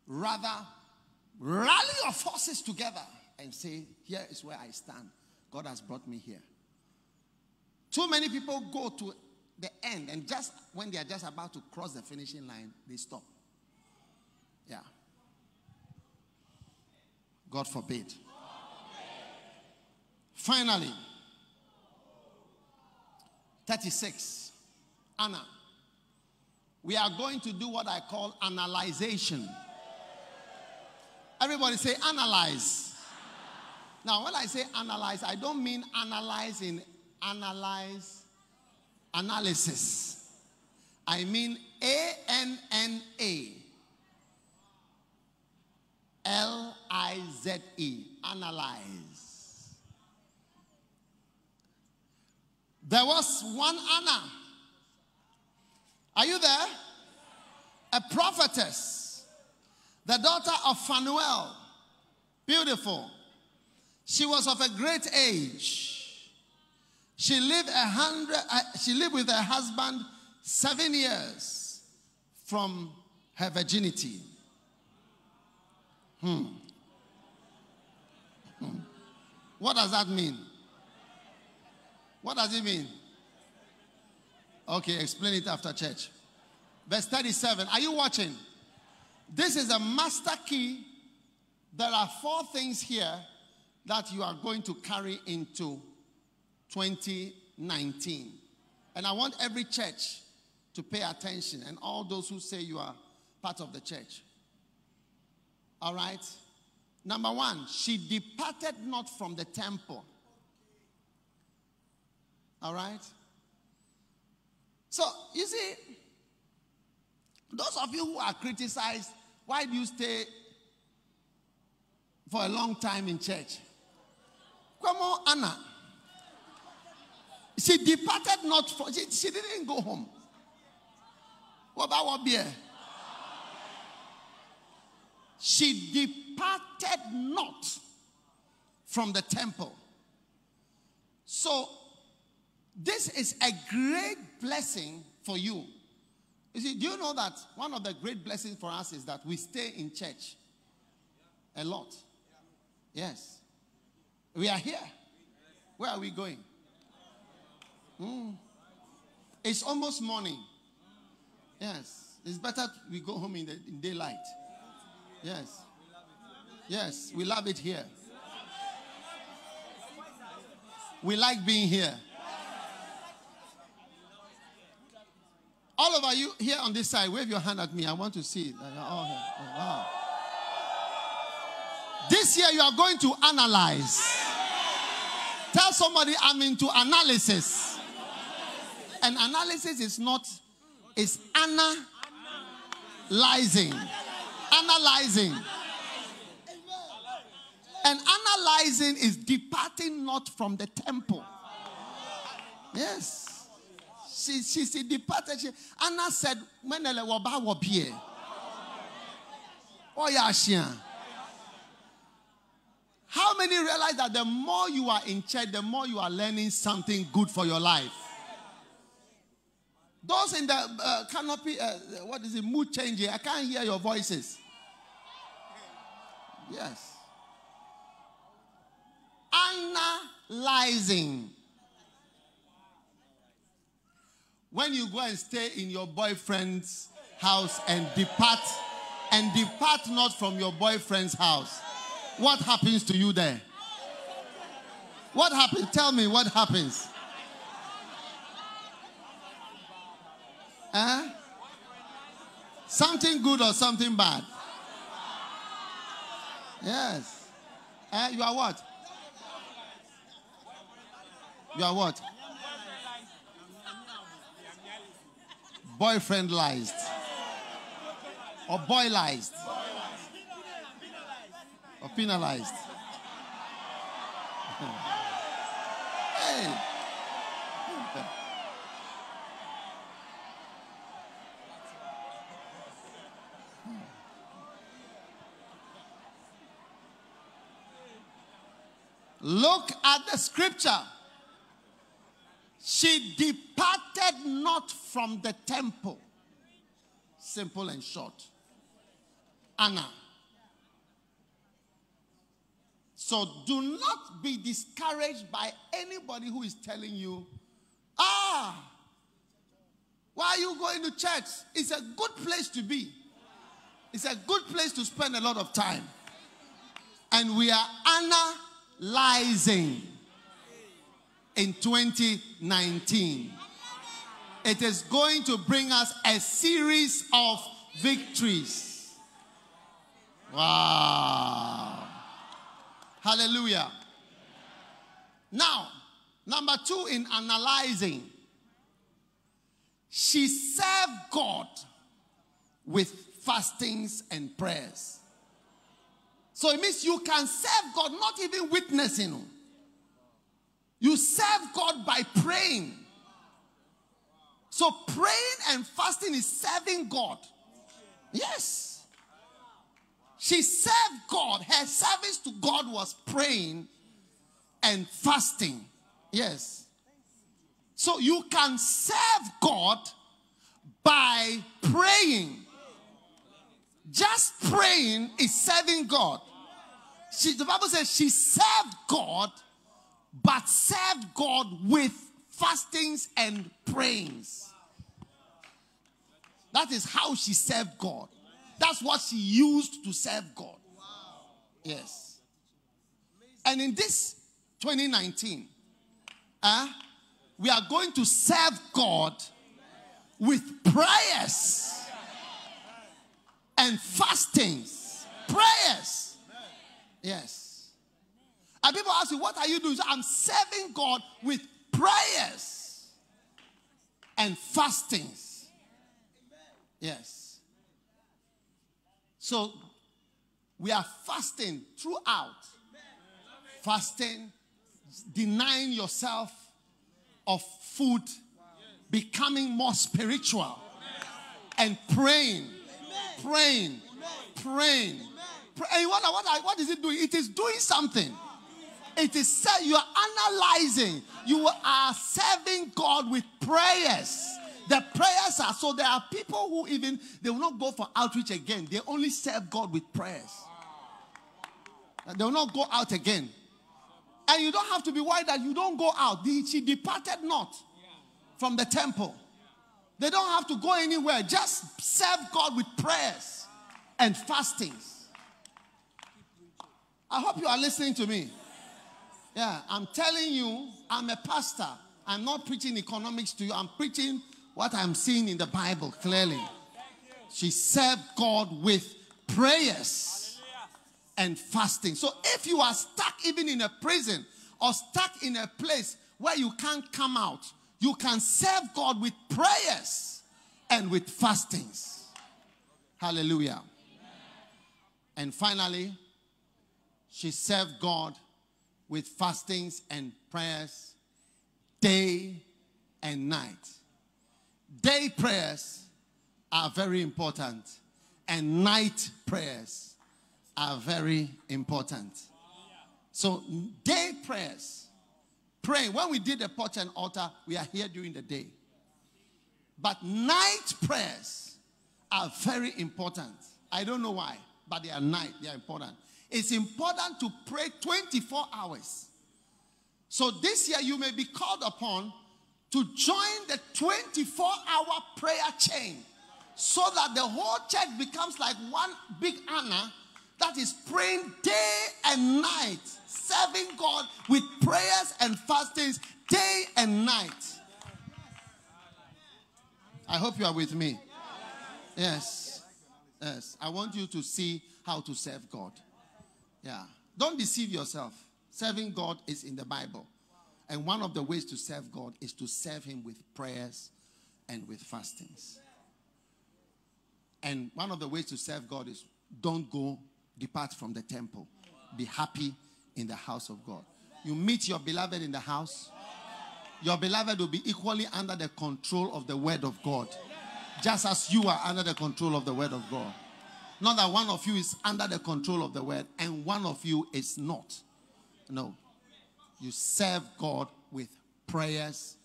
E: Rather, rally your forces together and say, Here is where I stand. God has brought me here. Too many people go to the end, and just when they are just about to cross the finishing line, they stop. Yeah. God forbid. Finally, 36. Anna. We are going to do what I call analyzation. Everybody say analyze. Now, when I say analyze, I don't mean analyze in analyze analysis. I mean A N N A L I Z E. Analyze. There was one Anna. Are you there? A prophetess, the daughter of Phanuel. Beautiful. She was of a great age. She lived a hundred. Uh, she lived with her husband seven years from her virginity. Hmm. Hmm. What does that mean? What does it mean? Okay, explain it after church. Verse 37. Are you watching? This is a master key. There are four things here that you are going to carry into 2019. And I want every church to pay attention and all those who say you are part of the church. All right? Number one, she departed not from the temple. All right? So, you see, those of you who are criticized, why do you stay for a long time in church? Come on, Anna. She departed not for, she, she didn't go home. What about what beer? She departed not from the temple. So, this is a great blessing for you. You see, do you know that one of the great blessings for us is that we stay in church a lot? Yes. We are here. Where are we going? Hmm. It's almost morning. Yes. It's better we go home in, the, in daylight. Yes. Yes. We love it here. We like being here. All of you here on this side, wave your hand at me. I want to see. That you're all here. Oh, wow. This year you are going to analyze. Tell somebody I'm into analysis. And analysis is not, it's analyzing. Analyzing. And analyzing is departing not from the temple. Yes. She, she, she departed. She, Anna said, when ele waba wabie. Oh, yeah, Shia. How many realize that the more you are in church, the more you are learning something good for your life? Those in the uh, canopy, uh, what is it, mood changing, I can't hear your voices. Yes. Analyzing. When you go and stay in your boyfriend's house and depart, and depart not from your boyfriend's house, what happens to you there? What happens? Tell me what happens. Huh? Something good or something bad? Yes. Eh, you are what? You are what? Boyfriendized. Or boylized. Or penalized. hey. Look at the scripture. She departed not from the temple. Simple and short. Anna. So do not be discouraged by anybody who is telling you, ah, why are you going to church? It's a good place to be. It's a good place to spend a lot of time. And we are analyzing in 2019. It is going to bring us a series of victories. Wow. Hallelujah. Now, number two in analyzing, she served God with fastings and prayers. So it means you can serve God, not even witnessing. You serve God by praying. So praying and fasting is serving God. Yes. She served God. Her service to God was praying and fasting. Yes. So you can serve God by praying. Just praying is serving God. She, the Bible says she served God but served God with fastings and prayings. That is how she served God. That's what she used to serve God. Yes. And in this 2019, uh, we are going to serve God with prayers and fastings. Prayers. Yes. And people ask you, what are you doing? So I'm serving God with prayers and fastings. Yes. So we are fasting throughout. Fasting, denying yourself of food, becoming more spiritual, and praying, praying, praying. And eh, what, what, what is it doing? It is doing something. It is you are analyzing. You are serving God with prayers. The prayers are so there are people who even they will not go for outreach again. They only serve God with prayers. They will not go out again. And you don't have to be worried that you don't go out. She departed not from the temple. They don't have to go anywhere. Just serve God with prayers and fastings. I hope you are listening to me. Yeah, I'm telling you, I'm a pastor. I'm not preaching economics to you. I'm preaching what I'm seeing in the Bible clearly. She served God with prayers and fasting. So if you are stuck even in a prison or stuck in a place where you can't come out, you can serve God with prayers and with fastings. Hallelujah. And finally, she served God with fastings and prayers day and night. Day prayers are very important, and night prayers are very important. So, day prayers, praying. When we did the porch and altar, we are here during the day. But night prayers are very important. I don't know why, but they are night, they are important. It's important to pray 24 hours. So this year you may be called upon to join the 24 hour prayer chain so that the whole church becomes like one big Anna that is praying day and night, serving God with prayers and fastings day and night. I hope you are with me. Yes. Yes. I want you to see how to serve God. Yeah. Don't deceive yourself. Serving God is in the Bible. And one of the ways to serve God is to serve Him with prayers and with fastings. And one of the ways to serve God is don't go, depart from the temple. Be happy in the house of God. You meet your beloved in the house, your beloved will be equally under the control of the word of God, just as you are under the control of the word of God. Not that one of you is under the control of the word and one of you is not. No. You serve God with prayers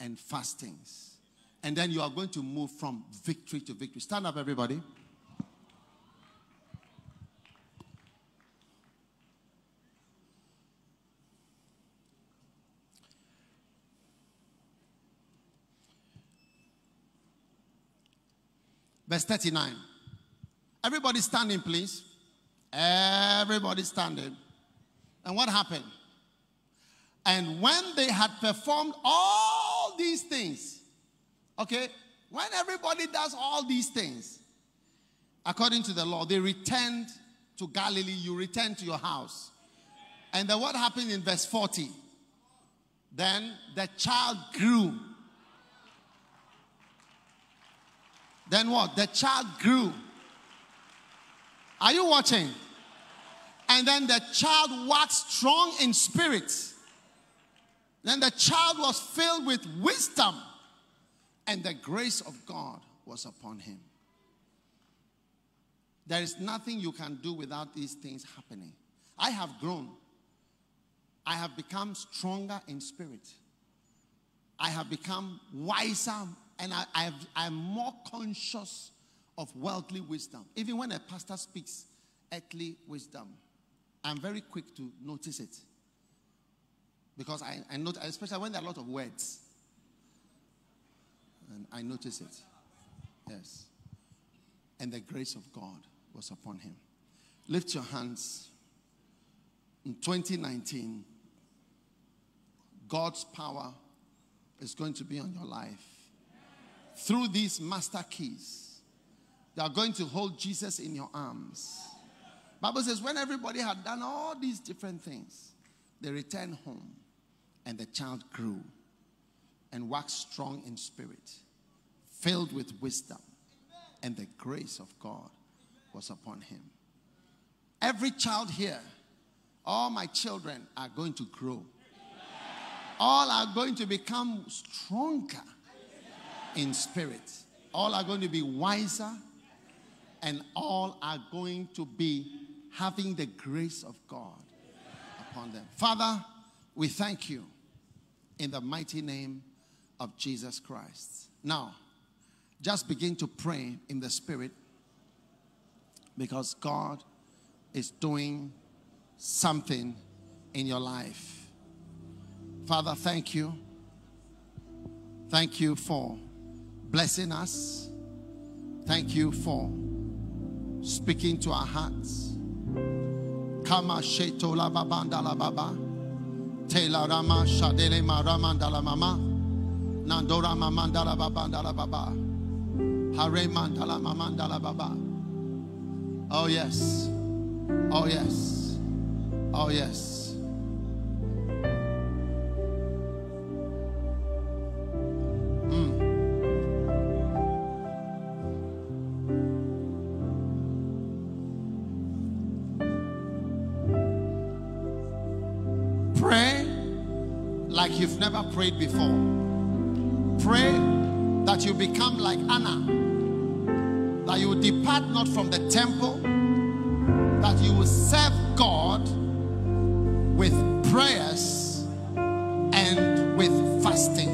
E: and fastings. And then you are going to move from victory to victory. Stand up, everybody. Verse 39. Everybody standing, please. Everybody standing. And what happened? And when they had performed all these things, okay, when everybody does all these things, according to the law, they returned to Galilee, you return to your house. And then what happened in verse 40? Then the child grew. Then what? The child grew. Are you watching? And then the child waxed strong in spirit. Then the child was filled with wisdom, and the grace of God was upon him. There is nothing you can do without these things happening. I have grown. I have become stronger in spirit. I have become wiser and I, I'm more conscious of worldly wisdom. Even when a pastor speaks earthly wisdom, I'm very quick to notice it. Because I, I especially when there are a lot of words, and I notice it. Yes. And the grace of God was upon him. Lift your hands. In 2019, God's power is going to be on your life. Through these master keys, they are going to hold Jesus in your arms. Bible says when everybody had done all these different things, they returned home and the child grew and waxed strong in spirit.
D: filled with wisdom, and the grace of God was upon him. Every child here, all my children are going to grow. All are going to become stronger in spirit. All are going to be wiser, and all are going to be having the grace of God upon them. Father, we thank you in the mighty name of Jesus Christ. Now, just begin to pray in the spirit because God is doing something in your life. Father, thank you. Thank you for blessing us. Thank you for speaking to our hearts. Kama sheto la babanda la baba. Tela rama shadele ma ramanda la mama. Nandora mamanda la babanda la baba. Hare mandala mamanda la baba. Oh yes. Oh yes. Oh yes. Like you've never prayed before. Pray that you become like Anna, that you depart not from the temple, that you will serve God with prayers and with fastings.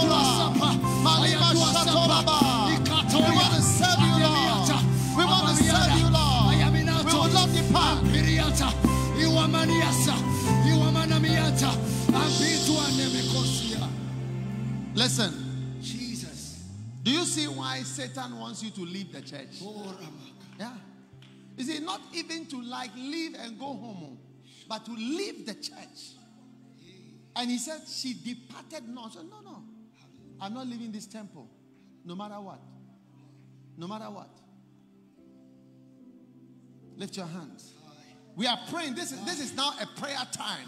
E: Listen,
D: Jesus.
E: do you see why Satan wants you to leave the church?
D: Oh.
E: Yeah. You see, not even to like leave and go home, oh, but to leave the church. And he said, She departed not. Said, No, no. I'm not leaving this temple. No matter what. No matter what. Lift your hands. We are praying. This is this is now a prayer time.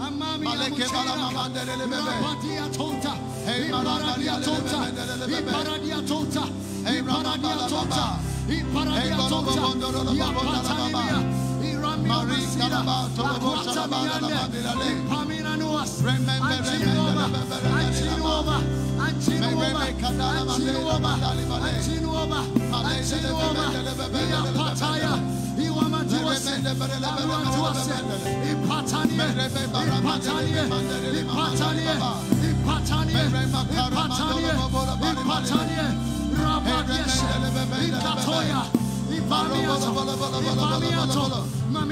E: Maleke bala mama delele bebe. Rabadia remember, blessing. Every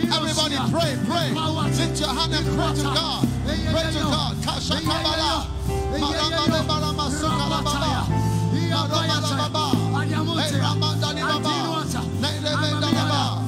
E: Everybody pray, pray. Lift your hand and pray to God. Pray to God. Kasha Kabbalah. Marabala Barama Sukalabala. Marabala Baba. Ayamote. Ramandani Baba. Nele Baba.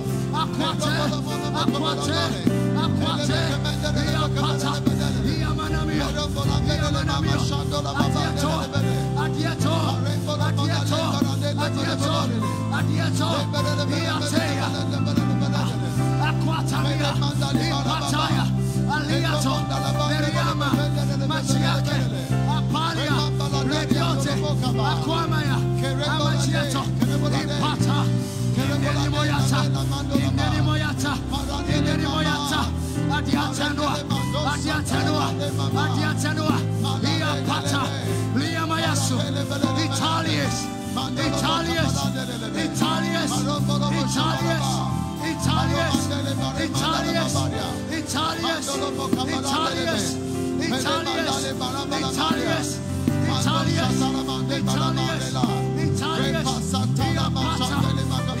D: akwate akwate akwate yakata Moyata, Indeni Moyata, Indeni Moyata, Adiatanua, Adiatanua, Adiatanua, Iapata, Liamayasu, Italias, Italias, Italias, Italias, Italias, Italias, Italias, Italias, Italias, Italias, Italias, Italias, Italias, Iapata, Iamanamos,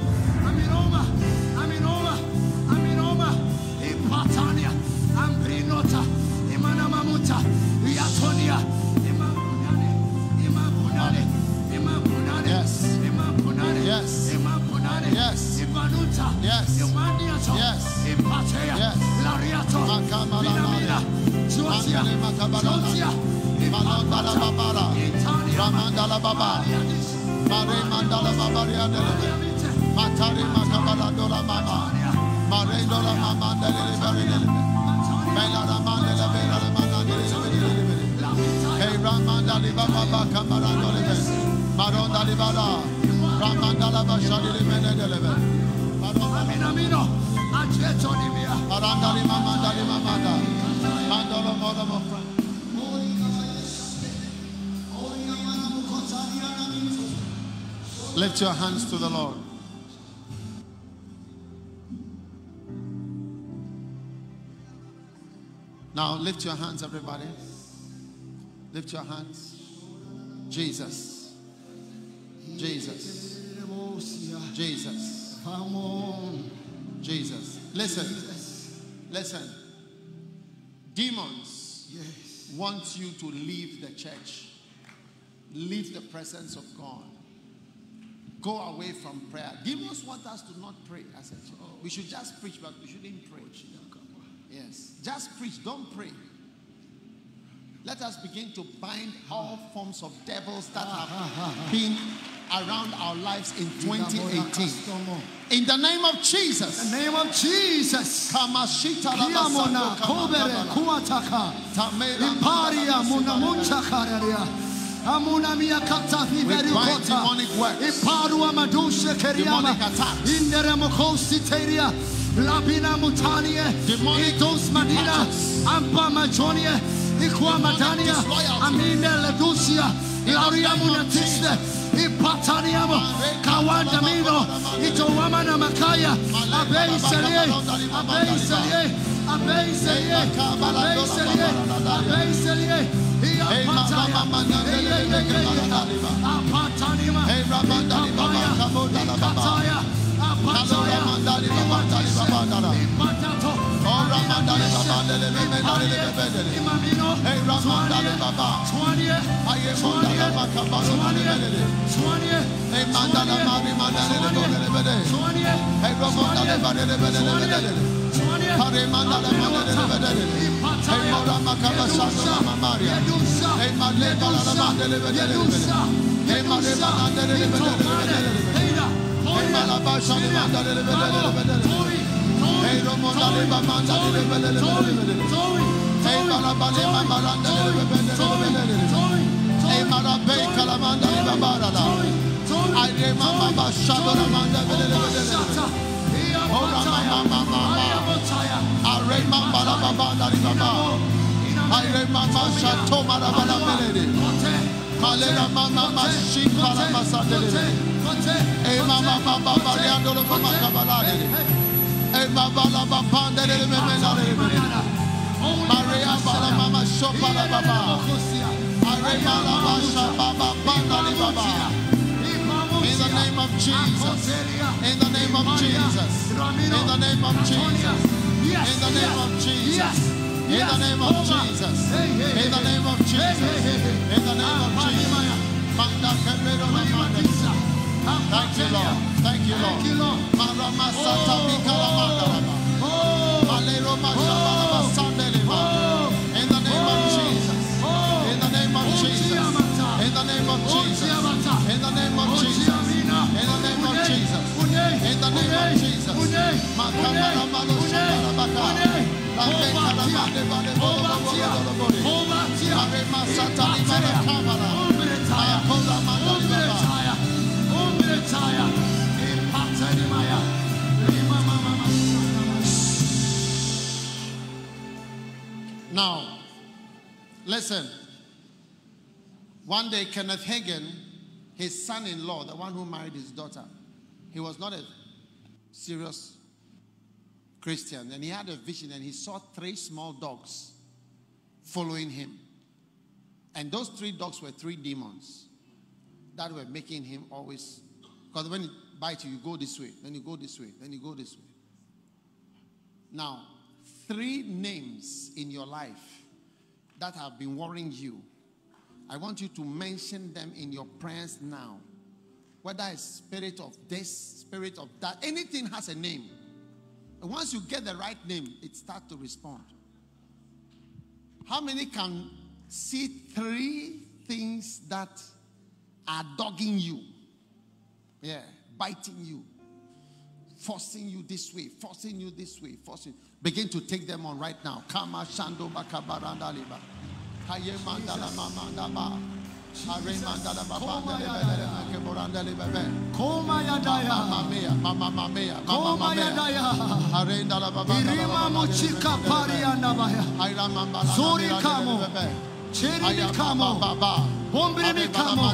E: Yes. Yes. Yes. Yes. Yes. Yes.
D: Yes.
E: Yes. Babara. Ramandala baba. Mare mandala babaria. Matari mama. Mare mama Hey ramandali baba Lift your hands to the Lord. Now lift your hands, everybody. Lift your hands. Jesus. Jesus. Jesus.
D: Come on.
E: Jesus. Listen. Listen. Demons
D: Yes.
E: want you to leave the church, leave the presence of God. go away from prayer. Demons want us to not pray. I said, we should just preach, but we shouldn't pray. Oh, yes, just preach, don't pray. Let us begin to bind all ah. forms of devils that ah, have ah, been around our lives in 2018. In the name of Jesus.
D: In the name of Jesus. Kiamona, Kobere, Kuataka, Imparia, Munamuncha Kararia. Amuna mia kata viveri kota.
E: demonic works.
D: Iparua madushe keriama. Indere mokosi teria. Labina mutanie.
E: Demonic
D: madina. Ampa majonie. Ikwa
E: disloyalty.
D: Amine ledusia. Laria munatiste. Ipataniamo. Kawanda mino. Itowama na makaya. Abei selie. Abei selie. Abei selie. Abei selie. Abei selie.
E: Hey, mama, mama, na, Oh, Ramadale Baba, Lele Mendale Bebele. Hey, Ramadale Baba. Aye, Mondale Makaba, Lele. Hey, Mandala Mami, Mandale Bebele. Hey, Ramadale Bebele Bebele. Hey, Mora Makaba, Sasa, Maria. Hey, Madle Balama, Lele Bebele. Hey, Madle Balama, Lele Bebele. Hey, Malabasha, Lele Bebele. I remember Shabbat Maria, ba, la, ma, ma, sho, pa, la, ba, ba. Are, ma, la, ba, sha, ba, ba, ba, la, li, ba, ba. In the name of Jesus. In the name of Jesus. In the name of Jesus. In the name of Jesus. In the name of Jesus. In the name of Jesus. In the name of Jesus. Manda kebero na. Thank you, Lord. Thank you, Lord. Marama sata mikala mandaraba. Malero mashabala basandeleba. In the name of Jesus. In the name of Jesus. In the name of Jesus. In the name of Jesus. In the name of Jesus. In the name of Jesus. Makamara malo shabala baka. Lambe kala mande bale bolo bolo bolo Now, listen. One day, Kenneth Hagin, his son in law, the one who married his daughter, he was not a serious Christian. And he had a vision and he saw three small dogs following him. And those three dogs were three demons that were making him always. Because when it bites you, you go this way, then you go this way, then you go this way. Now, three names in your life that have been worrying you. I want you to mention them in your prayers now. Whether it's spirit of this, spirit of that, anything has a name. And once you get the right name, it starts to respond. How many can see three things that are dogging you? Yeah, biting you, forcing you this way, forcing you this way, forcing. Begin to take them on right now. Kama shando bakabaranda liba. Haye mandala mamanda ba. Mandala babanda boranda lebebe.
D: Koma ya
E: Mama
D: daya.
E: mamea, mama mamea, mama
D: ya daya.
E: Ndala babanda
D: Irima muchika pari andabaya.
E: Aira mambala
D: Zuri kamo. Chirimikamo, Bombrimikamo,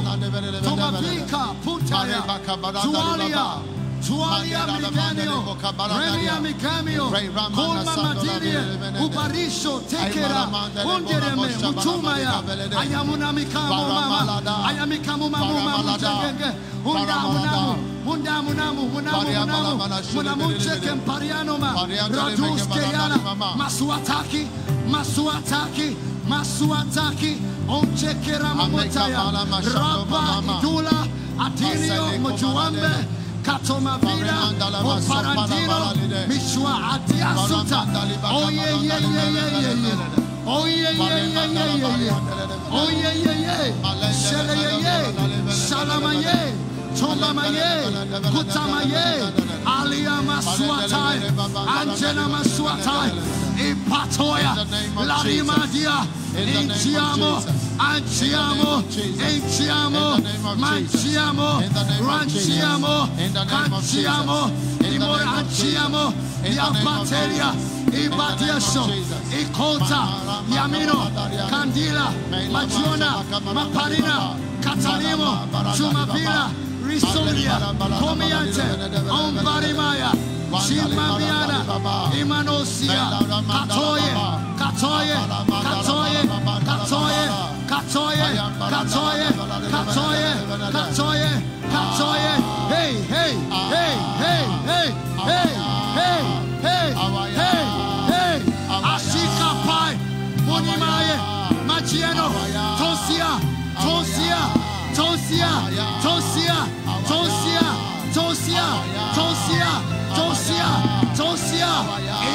D: Tomapika, Putaya, Zualia, Zualia Mikanio, Remia Mikamio, Kolma Matirie, Uparisho, Tekera, Wondereme, Uchumaya, Ayamuna Mikamo Mama, Ayamikamo Mamu Mamu Jagenge, Unda Munamu, Munda munamu munamu munamu munamunche kempariano ma. Radus keyana masuataki. Masuataki. Masuataki, Onchekera Mamotaya, Raba, Idula,
E: Atilio
D: Mojuambe, Katomavira, Vida, O
E: Parandino,
D: Mishua
E: Atiasuta,
D: Oh yeah, ye, ye. yeah, ye, ye, ye, ye, ye. yeah, ye, ye, ye, ye, ye. yeah, ye, Shele yeah, ye, Shalama ye, Tolama yeah. Kutama yeah. Aliyama suatai. Anjena masuatai. In Impatoya, Larimadia, Inciamo, Anciamo, Enciamo, Manciamo, Ranciamo, Canciamo, Imoranciamo, Iampateria, Ibadieso, Icolta, Yamino, Candila, Magiona, Maparina, Catarimo, Jumavira, Ristoria, Comiante, Ombarimaya, Chimamiana Imanosia Katoye Katoye Katoye Katoye Katoye Katoye Katoye Katoye Katoye. Hey hey hey hey hey hey hey hey hey hey. Ashika Pai Munimaye Machiano Tosia Tosia Tosia Tosia Tosia Tosia Tosia Tosia Tosia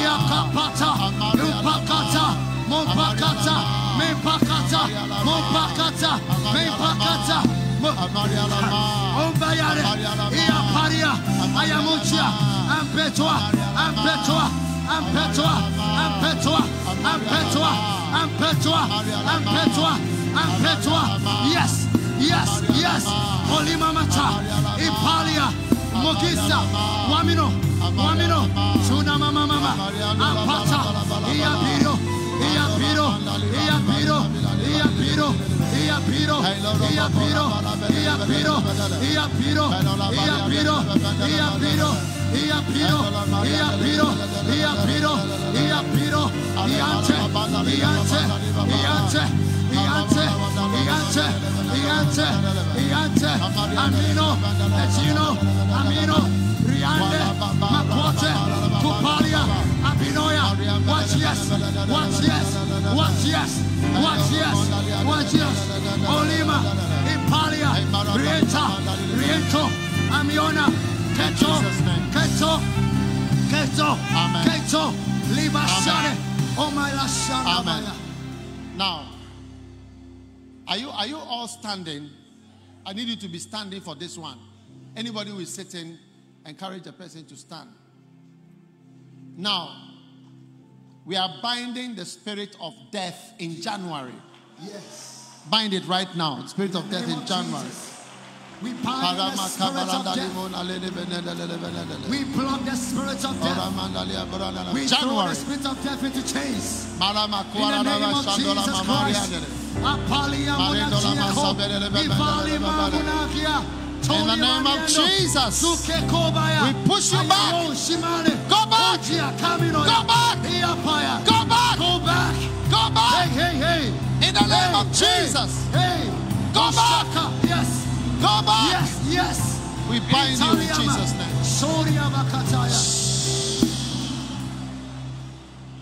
D: Iakapata Upakata Mopakata Mepakata Mopakata Mepakata Ombayare Iaparia Ayamuchia Ampetoa Ampetoa Ampetoa Ampetoa Ampetoa Ampetoa Ampetoa Ampetoa Yes Yes Yes. Olimamata Ipalia mugisa wamino wamino suna mama mama apata piro iya piro iya piro iya piro iya piro iya piro iya piro iya piro iya piro iya piro iya piro iya piro iya piro iya piro iya piro iya piro iya piro Iante Iante Iante Iante Amino Echino Amino Riande Makote Kupalia Abinoya. Watch yes Watch yes Watch yes Watch yes Watch yes. Olima Impalia Rienta Riento Amiona Keto Keto Keto. Keto Libashane Oh my
E: Amen. Now, are you are you all standing? I need you to be standing for this one. Anybody who is sitting, encourage a person to stand. Now, we are binding the spirit of death in January.
D: Yes
E: Bind it right now. Spirit of death in January.
D: We bind the spirit of death We block the spirit of death. We throw the
E: January.
D: spirit of death into chains. In the name of Jesus Christ. Apalia Monachia, Ivali Mamunakia,
E: In the name of Jesus. We push you back. Go back. Go back. Go back.
D: Go back.
E: Go back.
D: Hey, hey, hey.
E: In the name of Jesus.
D: Hey,
E: Go back.
D: Yes,
E: Go back.
D: yes, yes.
E: We bind you in Jesus' name.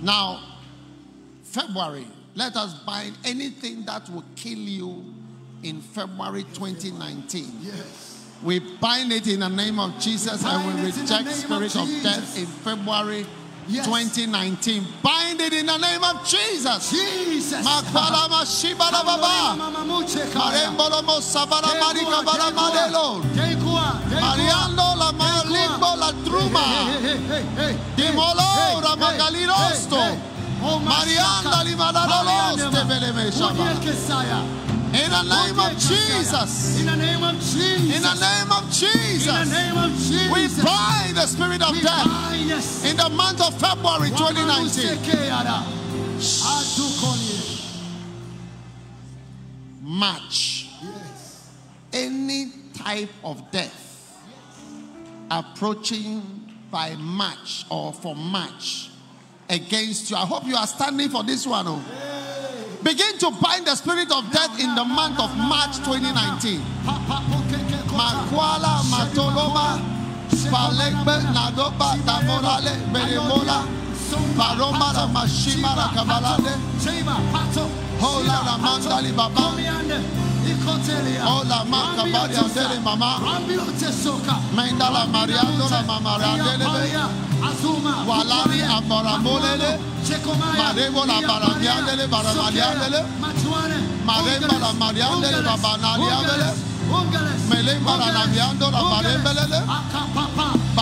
E: Now, February, let us bind anything that will kill you in February 2019.
D: Yes.
E: We bind it in the name of Jesus and we
D: it in the
E: reject spirit of, death in February
D: Yes.
E: 2019. Bind it in the name of Jesus.
D: Jesus.
E: Makwalama shibala baba. Marembolomo sabala marika bala madelo. Mariando la malimbo la truma. Dimolo ramagalirosto. Marianda limadalolos te veleme shaba. In the name of Jesus.
D: In the name of Jesus.
E: In the name of Jesus.
D: In the name of Jesus.
E: We bind the spirit of death in the month of February 2019.
D: Adukonye.
E: March.
D: Yes.
E: Any type of death approaching by March or for March against you. I hope you are standing for this one. Oh. Begin to bind the spirit of death in the month of March 2019.
D: Papa pokeke kota.
E: Makwala matoloma palegbe nadoba tamorale beremola paroma la mashima la kabalade Hola la mandali. Hola, marca, varia,
D: dele, mamá.
E: Mendala, Maria, dona,
D: mamá, dele,
E: Walari,
D: abaramolele.
E: Marebo, la baramia, dele,
D: baramalia, dele.
E: Maremba, la maria, dele,
D: babanalia,
E: dele. Melemba, la naviando, la barembelele.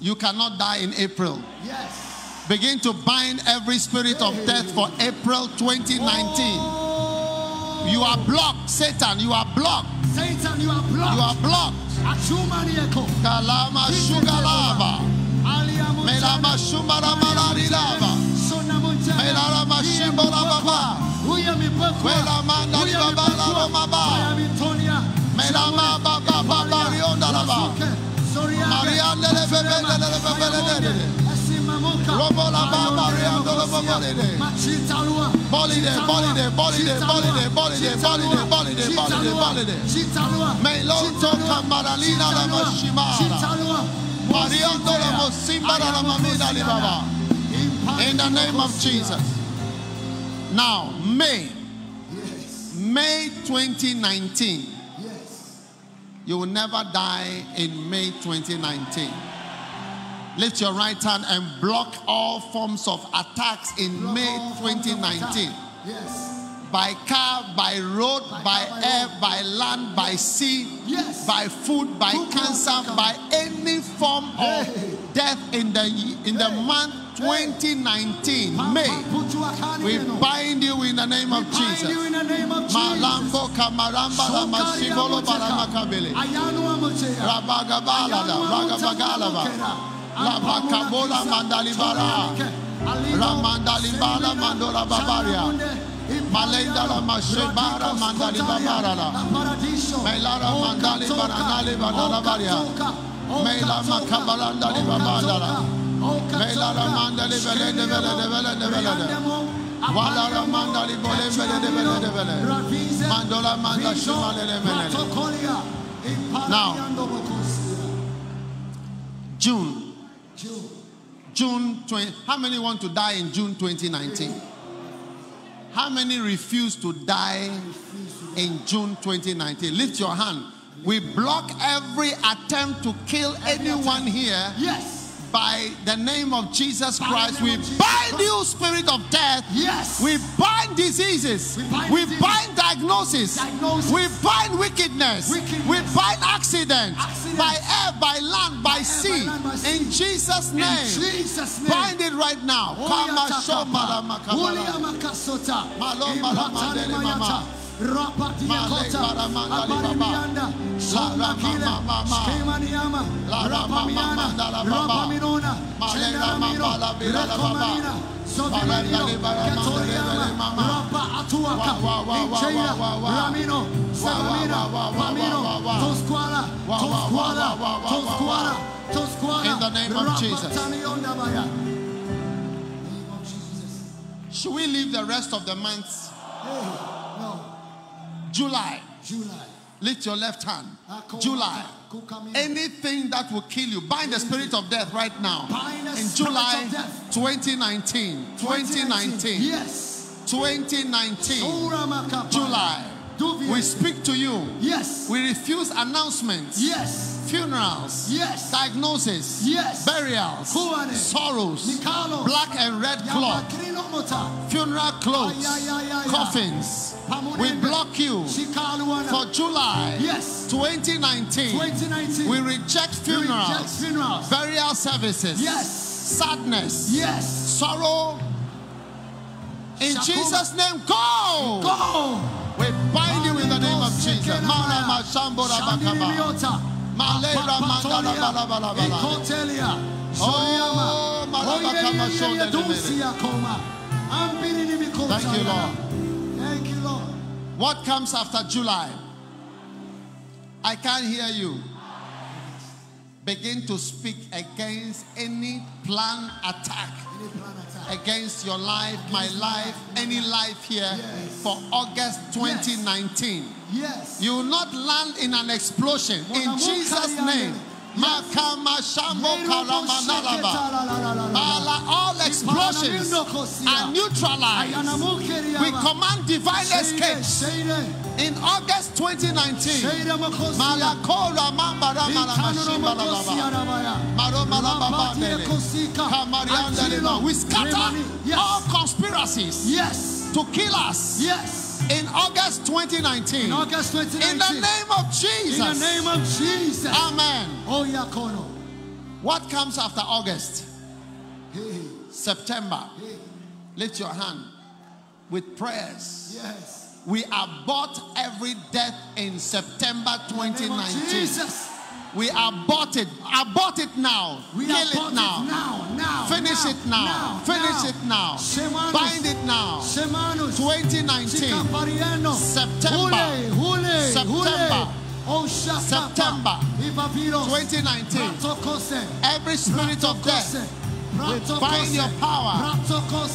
E: You cannot die in April.
D: Yes.
E: Begin to bind every spirit of death for April 2019.
D: Oh.
E: You are blocked, Satan. You are blocked.
D: Satan, you are blocked.
E: You are blocked. Kalama lava. Maria lele bebe lele bebe lele. Robo la mashimara. Mariando la mosimbara la. In the name of Jesus. Now, May, May 2019. You will never die in May 2019. Lift your right hand and block all forms of attacks in May 2019.
D: Yes.
E: By car, by road, by air, by land, by sea,
D: Yes.
E: by food, by
D: Food,
E: cancer, by any form of
D: Hey.
E: death in the in the month 2019, May. We
D: bind
E: you in the name of Jesus.
D: in the name of Jesus.
E: Malambo kamaramba la mashibolo baramakabele. Rabagabalada, ragabagalaba. Labakabola mandalibara. Ramandalibala mandola babaria. Malenda la mashebara mandali babarala. Melara mandali baranali banala baria. Mela makabalanda Now. June. June 20. How many want to die in June 2019? How many refuse to die in June 2019? Lift your hand. We block every attempt to kill anyone here
D: Yes.
E: By the name of Jesus Christ. We
D: Jesus
E: bind
D: Christ.
E: you, spirit of death.
D: Yes.
E: We bind diseases.
D: We bind
E: We
D: diseases.
E: bind diagnosis.
D: Diagnosis.
E: We bind wickedness.
D: Wickedness.
E: We bind accidents.
D: Accidents.
E: By air, by land, by,
D: air, by
E: sea.
D: land, by sea.
E: In Jesus'
D: In
E: name.
D: Jesus' name.
E: Bind it right now. Kama in the name of Jesus Should we leave the rest of the months?
D: Hey, no.
E: July.
D: July.
E: Lift your left hand. July. Anything that will kill you, bind the spirit of death right now. In July 2019. 2019.
D: Yes.
E: 2019. July. We speak to you.
D: Yes.
E: We refuse announcements,
D: Yes.
E: funerals,
D: Yes.
E: diagnosis,
D: Yes.
E: burials, sorrows, black and red cloth. Funeral clothes, coffins. We block you for July
D: Yes.
E: 2019.
D: 2019.
E: We reject
D: We reject
E: funerals, burial services,
D: Yes.
E: sadness,
D: Yes.
E: sorrow. In. Jesus' name, go!
D: Go.
E: We bind you in the name of Jesus. Mala mashambora bakaba. Malera mandala bala bala bala.
D: Ikotelia.
E: Oh, malabakama shonde Thank you, Lord.
D: Thank you, Lord.
E: What comes after July? I can't hear you. Begin to speak against any plan attack
D: Any plan attack.
E: against your life, my life, any life here for August 2019.
D: Yes.
E: You will not land in an explosion in Jesus' name. Makama shambo karamanalaba. Bala, All explosions. Are neutralized. We command divine escape in August 2019. Malakora mambara malamashimbala baba. We scatter all conspiracies
D: Yes.
E: to kill us.
D: Yes.
E: In August 2019.
D: In August 2019.
E: In the name of Jesus.
D: In the name of Jesus.
E: Amen.
D: Oh, Yakono.
E: What comes after August?
D: Hey.
E: September.
D: Hey.
E: Lift your hand with prayers.
D: Yes.
E: We abort every death in September
D: In the name of
E: 2019.
D: Jesus.
E: We abort it. Abort it now.
D: We
E: Kill it now.
D: now. Now.
E: Finish
D: now,
E: it now. Finish it now.
D: Semanus.
E: Bind it now.
D: Semanus.
E: 2019. September.
D: Hule, hule,
E: September.
D: hule.
E: September.
D: Ipapiros.
E: 2019. Every spirit of death. Bind your power.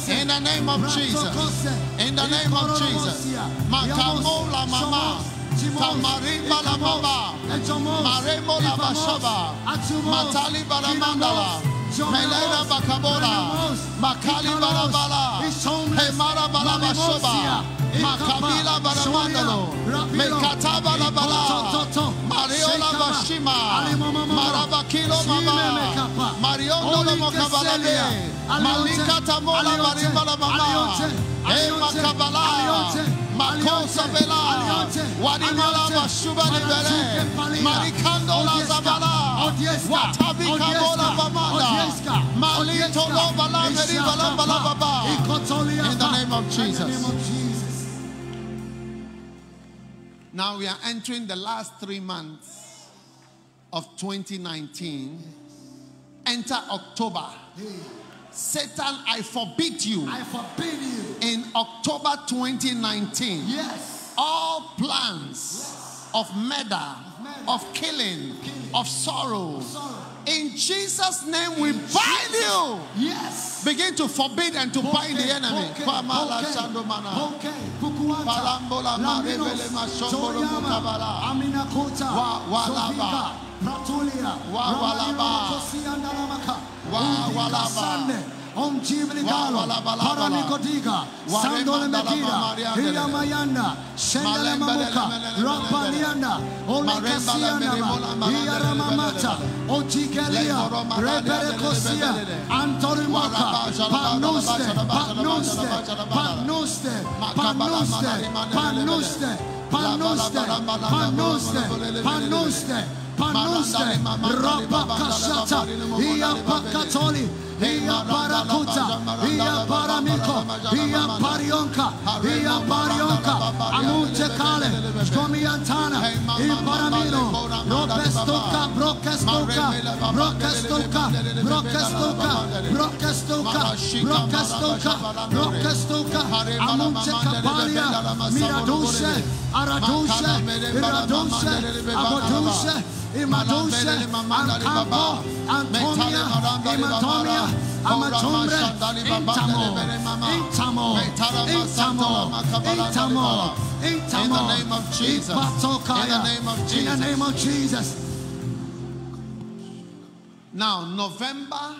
E: In the name of Jesus. In the name of Jesus. Makamola mama. Kamarimba la
D: Ikamos.
E: mama. Maremo la bashaba. Matali bara
D: Kinamos.
E: mandala. Melena bakabola. Makali
D: Ikalos.
E: bara bala.
D: Ishomles.
E: Hemara bara
D: Malimosia.
E: bashoba. Makamila bara
D: Shoria.
E: mandalo.
D: Rabilo.
E: Mekataba la bala. Mariola bashima. Marabakilo mama. Mariondo lo
D: Oli
E: mokabalabe.
D: Keselia. Alionte.
E: Malikata mola
D: Alionte.
E: marimba la mama.
D: Alionte. Alionte.
E: makabala.
D: Alionte.
E: Makosa
D: Alionte.
E: bela. Wadimala
D: Alionte.
E: bashuba ni
D: Maratuke
E: bele.
D: palia.
E: La. Watabi kabola
D: Odieska.
E: bamanda.
D: Odieska.
E: Malito
D: Odieska.
E: lo bala meri bala bala baba.
D: Ikotolia.
E: In the name of Jesus.
D: name of Jesus.
E: Now we are entering the last three months of 2019. Enter October. Satan, I forbid you
D: I forbid you.
E: in October 2019.
D: Yes.
E: All plans of murder, of killing, of sorrow.
D: Sorrow.
E: In Jesus' name, we bind you.
D: Yes.
E: Begin to forbid and to bind the enemy.
D: Okay,
E: Pamala
D: okay,
E: Shandomana.
D: okay. Kukuata,
E: Palambola
D: Laminos,
E: marebele mashombolo
D: Toriama,
E: mukabala.
D: Aminakota,
E: Wa- walaba.
D: Sofika, Pratolia,
E: Wa- walaba.
D: Ramiro, Kosiandalamaka,
E: Wa-
D: Undika
E: walaba.
D: Sande, Om Jibli
E: Wa-
D: Galo,
E: walaba, laba,
D: Paramikodiga,
E: Wa-
D: Sandole
E: remandala
D: Medina,
E: mamaria
D: Hiyamayanda, Shendele
E: Malembele,
D: Mamuka,
E: lele, lele,
D: Rapalianda, Oleka
E: Marembala, merimola,
D: Sianama,
E: malande,
D: Iyaramamata,
E: lele,
D: Ojikelia,
E: Lengoro, malande,
D: Rebere
E: lele,
D: Kosia,
E: lele, lele.
D: Antorimaka, Panuste, Panuste. Panuste, Panuste, Panuste, Panuste, Panuste, Panuste, Panuste, Rapakashata, Ia Pakatoli, Ia Parakuta, Ia Paramiko, Ia Parionka, Ia Parionka, Amunte Kale, Skomiantana, Ia Paramino, Rokestoka, Brokestoka, Brokestoka, Brokestoka, Brokestoka, Brokestoka, Brokestoka, Amunte Kapalia, Miradushe, Aradushe, Iradushe, Abodushe, Imadushe, Ankambo, Antonia, Imatonia, Amatombre, Intamo, Intamo, Intamo, Intamo, Intamo,
E: In the name of Jesus. In the name of Jesus.
D: In the name of Jesus.
E: Now, November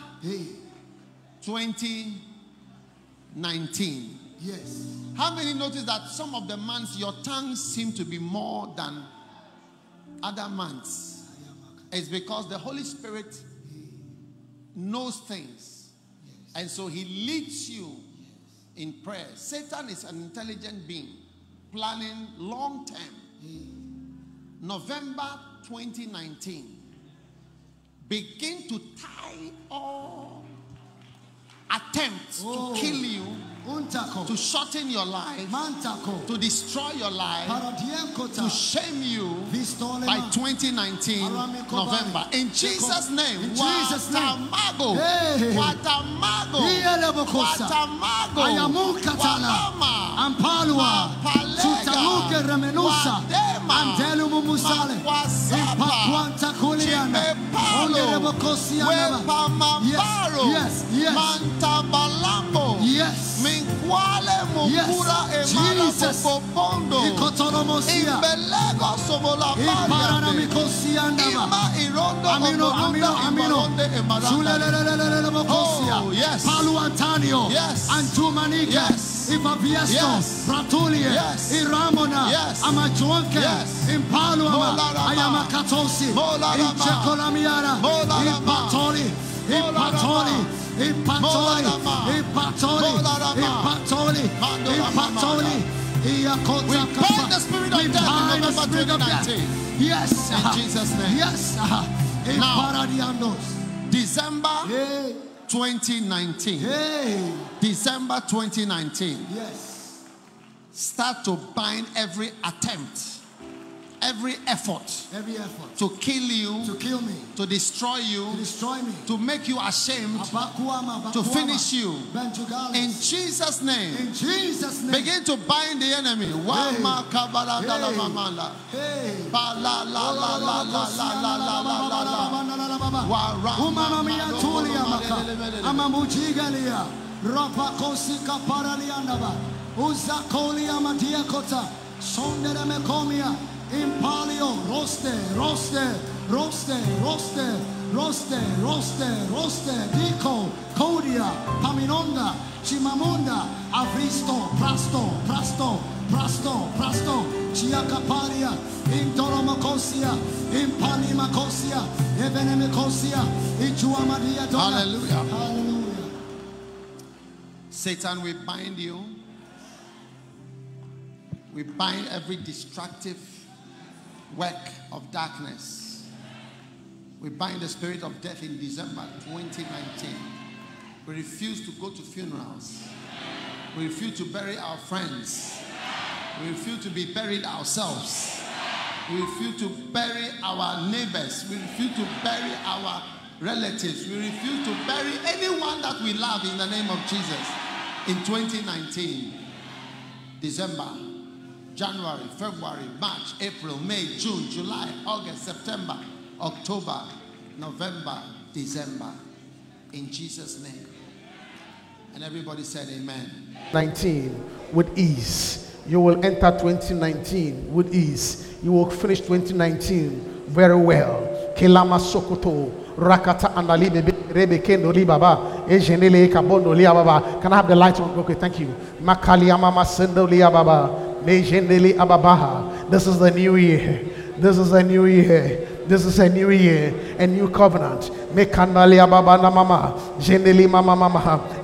E: 2019.
D: yes.
E: How many notice that some of the months your tongues seem to be more than other months? It's because the Holy Spirit knows things. And so he leads you in prayer. Satan is an intelligent being, planning long term. November 2019. Begin to tie all attempts
D: Oh.
E: to kill you to shorten your life, to destroy your life, to shame you by 2019 November. In Jesus' name,
D: Jesus' name.
E: Ampalua,
D: Tutamuke Musale,
E: Honorable
D: Yes, yes, yes,
E: Mantabalambo,
D: yes,
E: În quale
D: murmura
E: yes.
D: Jesus.
E: In In
D: In
E: In yes. Yes. Yes. Yes. Yes. Yes. Yes.
D: in
E: in
D: in in
E: we bind the spirit of death in November
D: of death.
E: 2019.
D: Yes.
E: In Jesus' name.
D: Yes.
E: Now. December 2019.
D: Hey.
E: December 2019.
D: Yes.
E: Start to bind every attempt, every effort,
D: every effort
E: to kill you,
D: to kill me,
E: to destroy you,
D: to destroy me,
E: to make you ashamed,
D: Abakuama, Abakuama, to
E: finish you. In Jesus' name,
D: in Jesus' name,
E: begin to bind the enemy.
D: Hey. Hey. Uza kolia matia kota sondere Impalio. Roste. Roste. Roste. Roste. Roste. Roste. Roste. Dico. Kodia. Paminonda. Chimamunda. Avristo. Prasto. Prasto. Prasto. Prasto. Chiacaparia. Intoromocosia. Impanimacosia. Evenemecosia. Ichuamadia.
E: Hallelujah.
D: Hallelujah.
E: Satan, we bind you. We bind every destructive work of darkness. We bind the spirit of death in December 2019. We refuse to go to funerals. We refuse to bury our friends. We refuse to be buried ourselves. We refuse to bury our neighbors. We refuse to bury our relatives. We refuse to bury anyone that we love in the name of Jesus. In 2019, December, January, February, March, April, May, June, July, August, September, October, November, December. In Jesus' name. And everybody said, Amen.
C: 19 with ease. You will enter 2019 with ease. You will finish 2019 very well. Kelama Sokoto, Rakata Andali Rebe Kendo Baba, Ejenele Kabondo Lia Baba. Can I have the light on? Okay, thank you. Makali Mama Sendo Lia Baba, Mejenele Ababaha. This is the new year. This is a new year. This is a new year, a new covenant.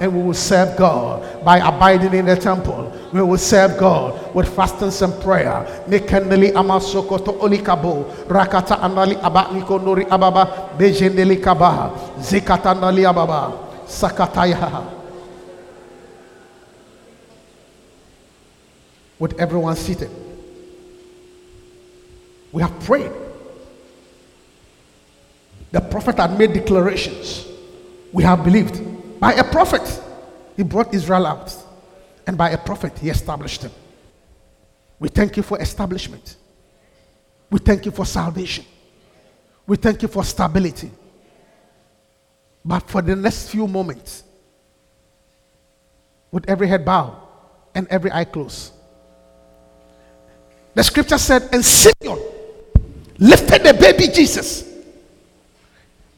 C: And we will serve God by abiding in the temple. We will serve God with fastings and prayer. Mekandeli amasoko to olikabo, rakata andali abatniko nori ababa, bejendeli kaba, zikatandali ababa, sakataya. With everyone seated, we have prayed. The prophet had made declarations. We have believed. By a prophet, he brought Israel out. And by a prophet, he established them. We thank you for establishment. We thank you for salvation. We thank you for stability. But for the next few moments, with every head bowed and every eye closed, the scripture said, And Simeon lifted the baby Jesus.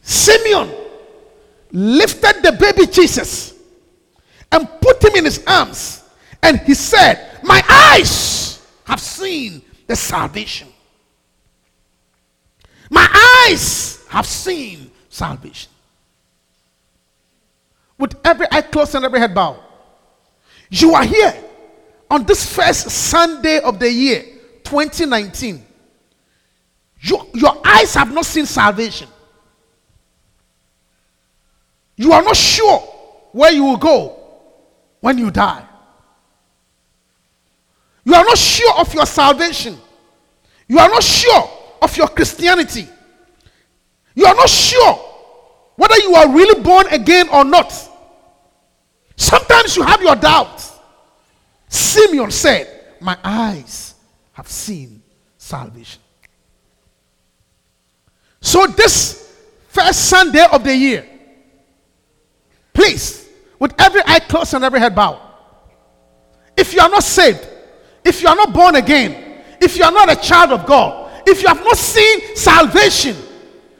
C: Simeon lifted the baby Jesus and put him in his arms. And he said, My eyes have seen the salvation. My eyes have seen salvation. With every eye closed and every head bowed, you are here on this first Sunday of the year 2019. You, your eyes have not seen salvation. You are not sure where you will go when you die. You are not sure of your salvation. You are not sure of your Christianity. You are not sure whether you are really born again or not. Sometimes you have your doubts. Simeon said, My eyes have seen salvation. So, this first Sunday of the year, please, with every eye closed and every head bowed, if you are not saved, if you are not born again, if you are not a child of God, if you have not seen salvation,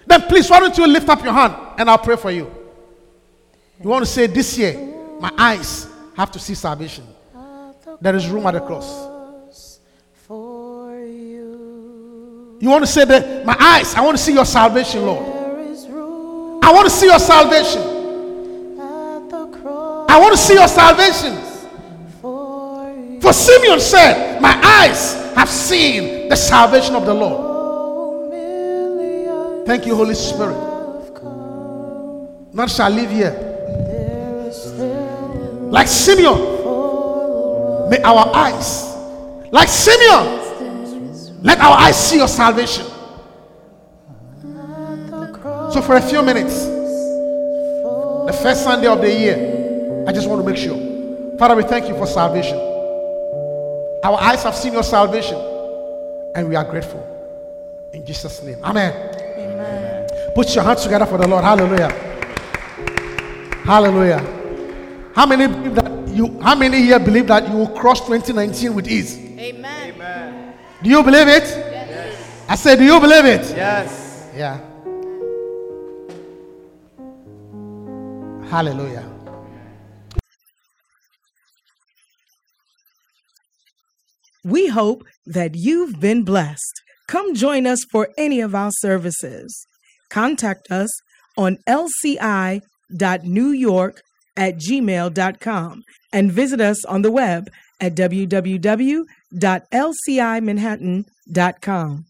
C: then please, why don't you lift up your hand and I'll pray for you? You want to say, This year, my eyes have to see salvation. There is room at the cross.
F: You,
C: want to say that, My eyes, I want to see your salvation, Lord. I want to see your salvation. I want to see your salvation.
F: for
C: Simeon said, My eyes have seen the salvation of the Lord. Thank you, Holy Spirit. None shall live here. Like Simeon, may our eyes, like Simeon, let our eyes see your salvation. So, for a few minutes, the first Sunday of the year, I just want to make sure. Father, we thank you for salvation. Our eyes have seen your salvation, and we are grateful. In Jesus' name. Amen.
F: Amen.
C: Put your hands together for the Lord. Hallelujah. Hallelujah. How many believe that you how many here believe that you will cross 2019 with ease?
A: Amen.
C: Do you believe it? Yes. I said, do you believe it?
G: Yes.
C: Yeah. Hallelujah.
H: We hope that you've been blessed. Come join us for any of our services. Contact us on lci.newyork at gmail.com and visit us on the web at www.lcimanhattan.com.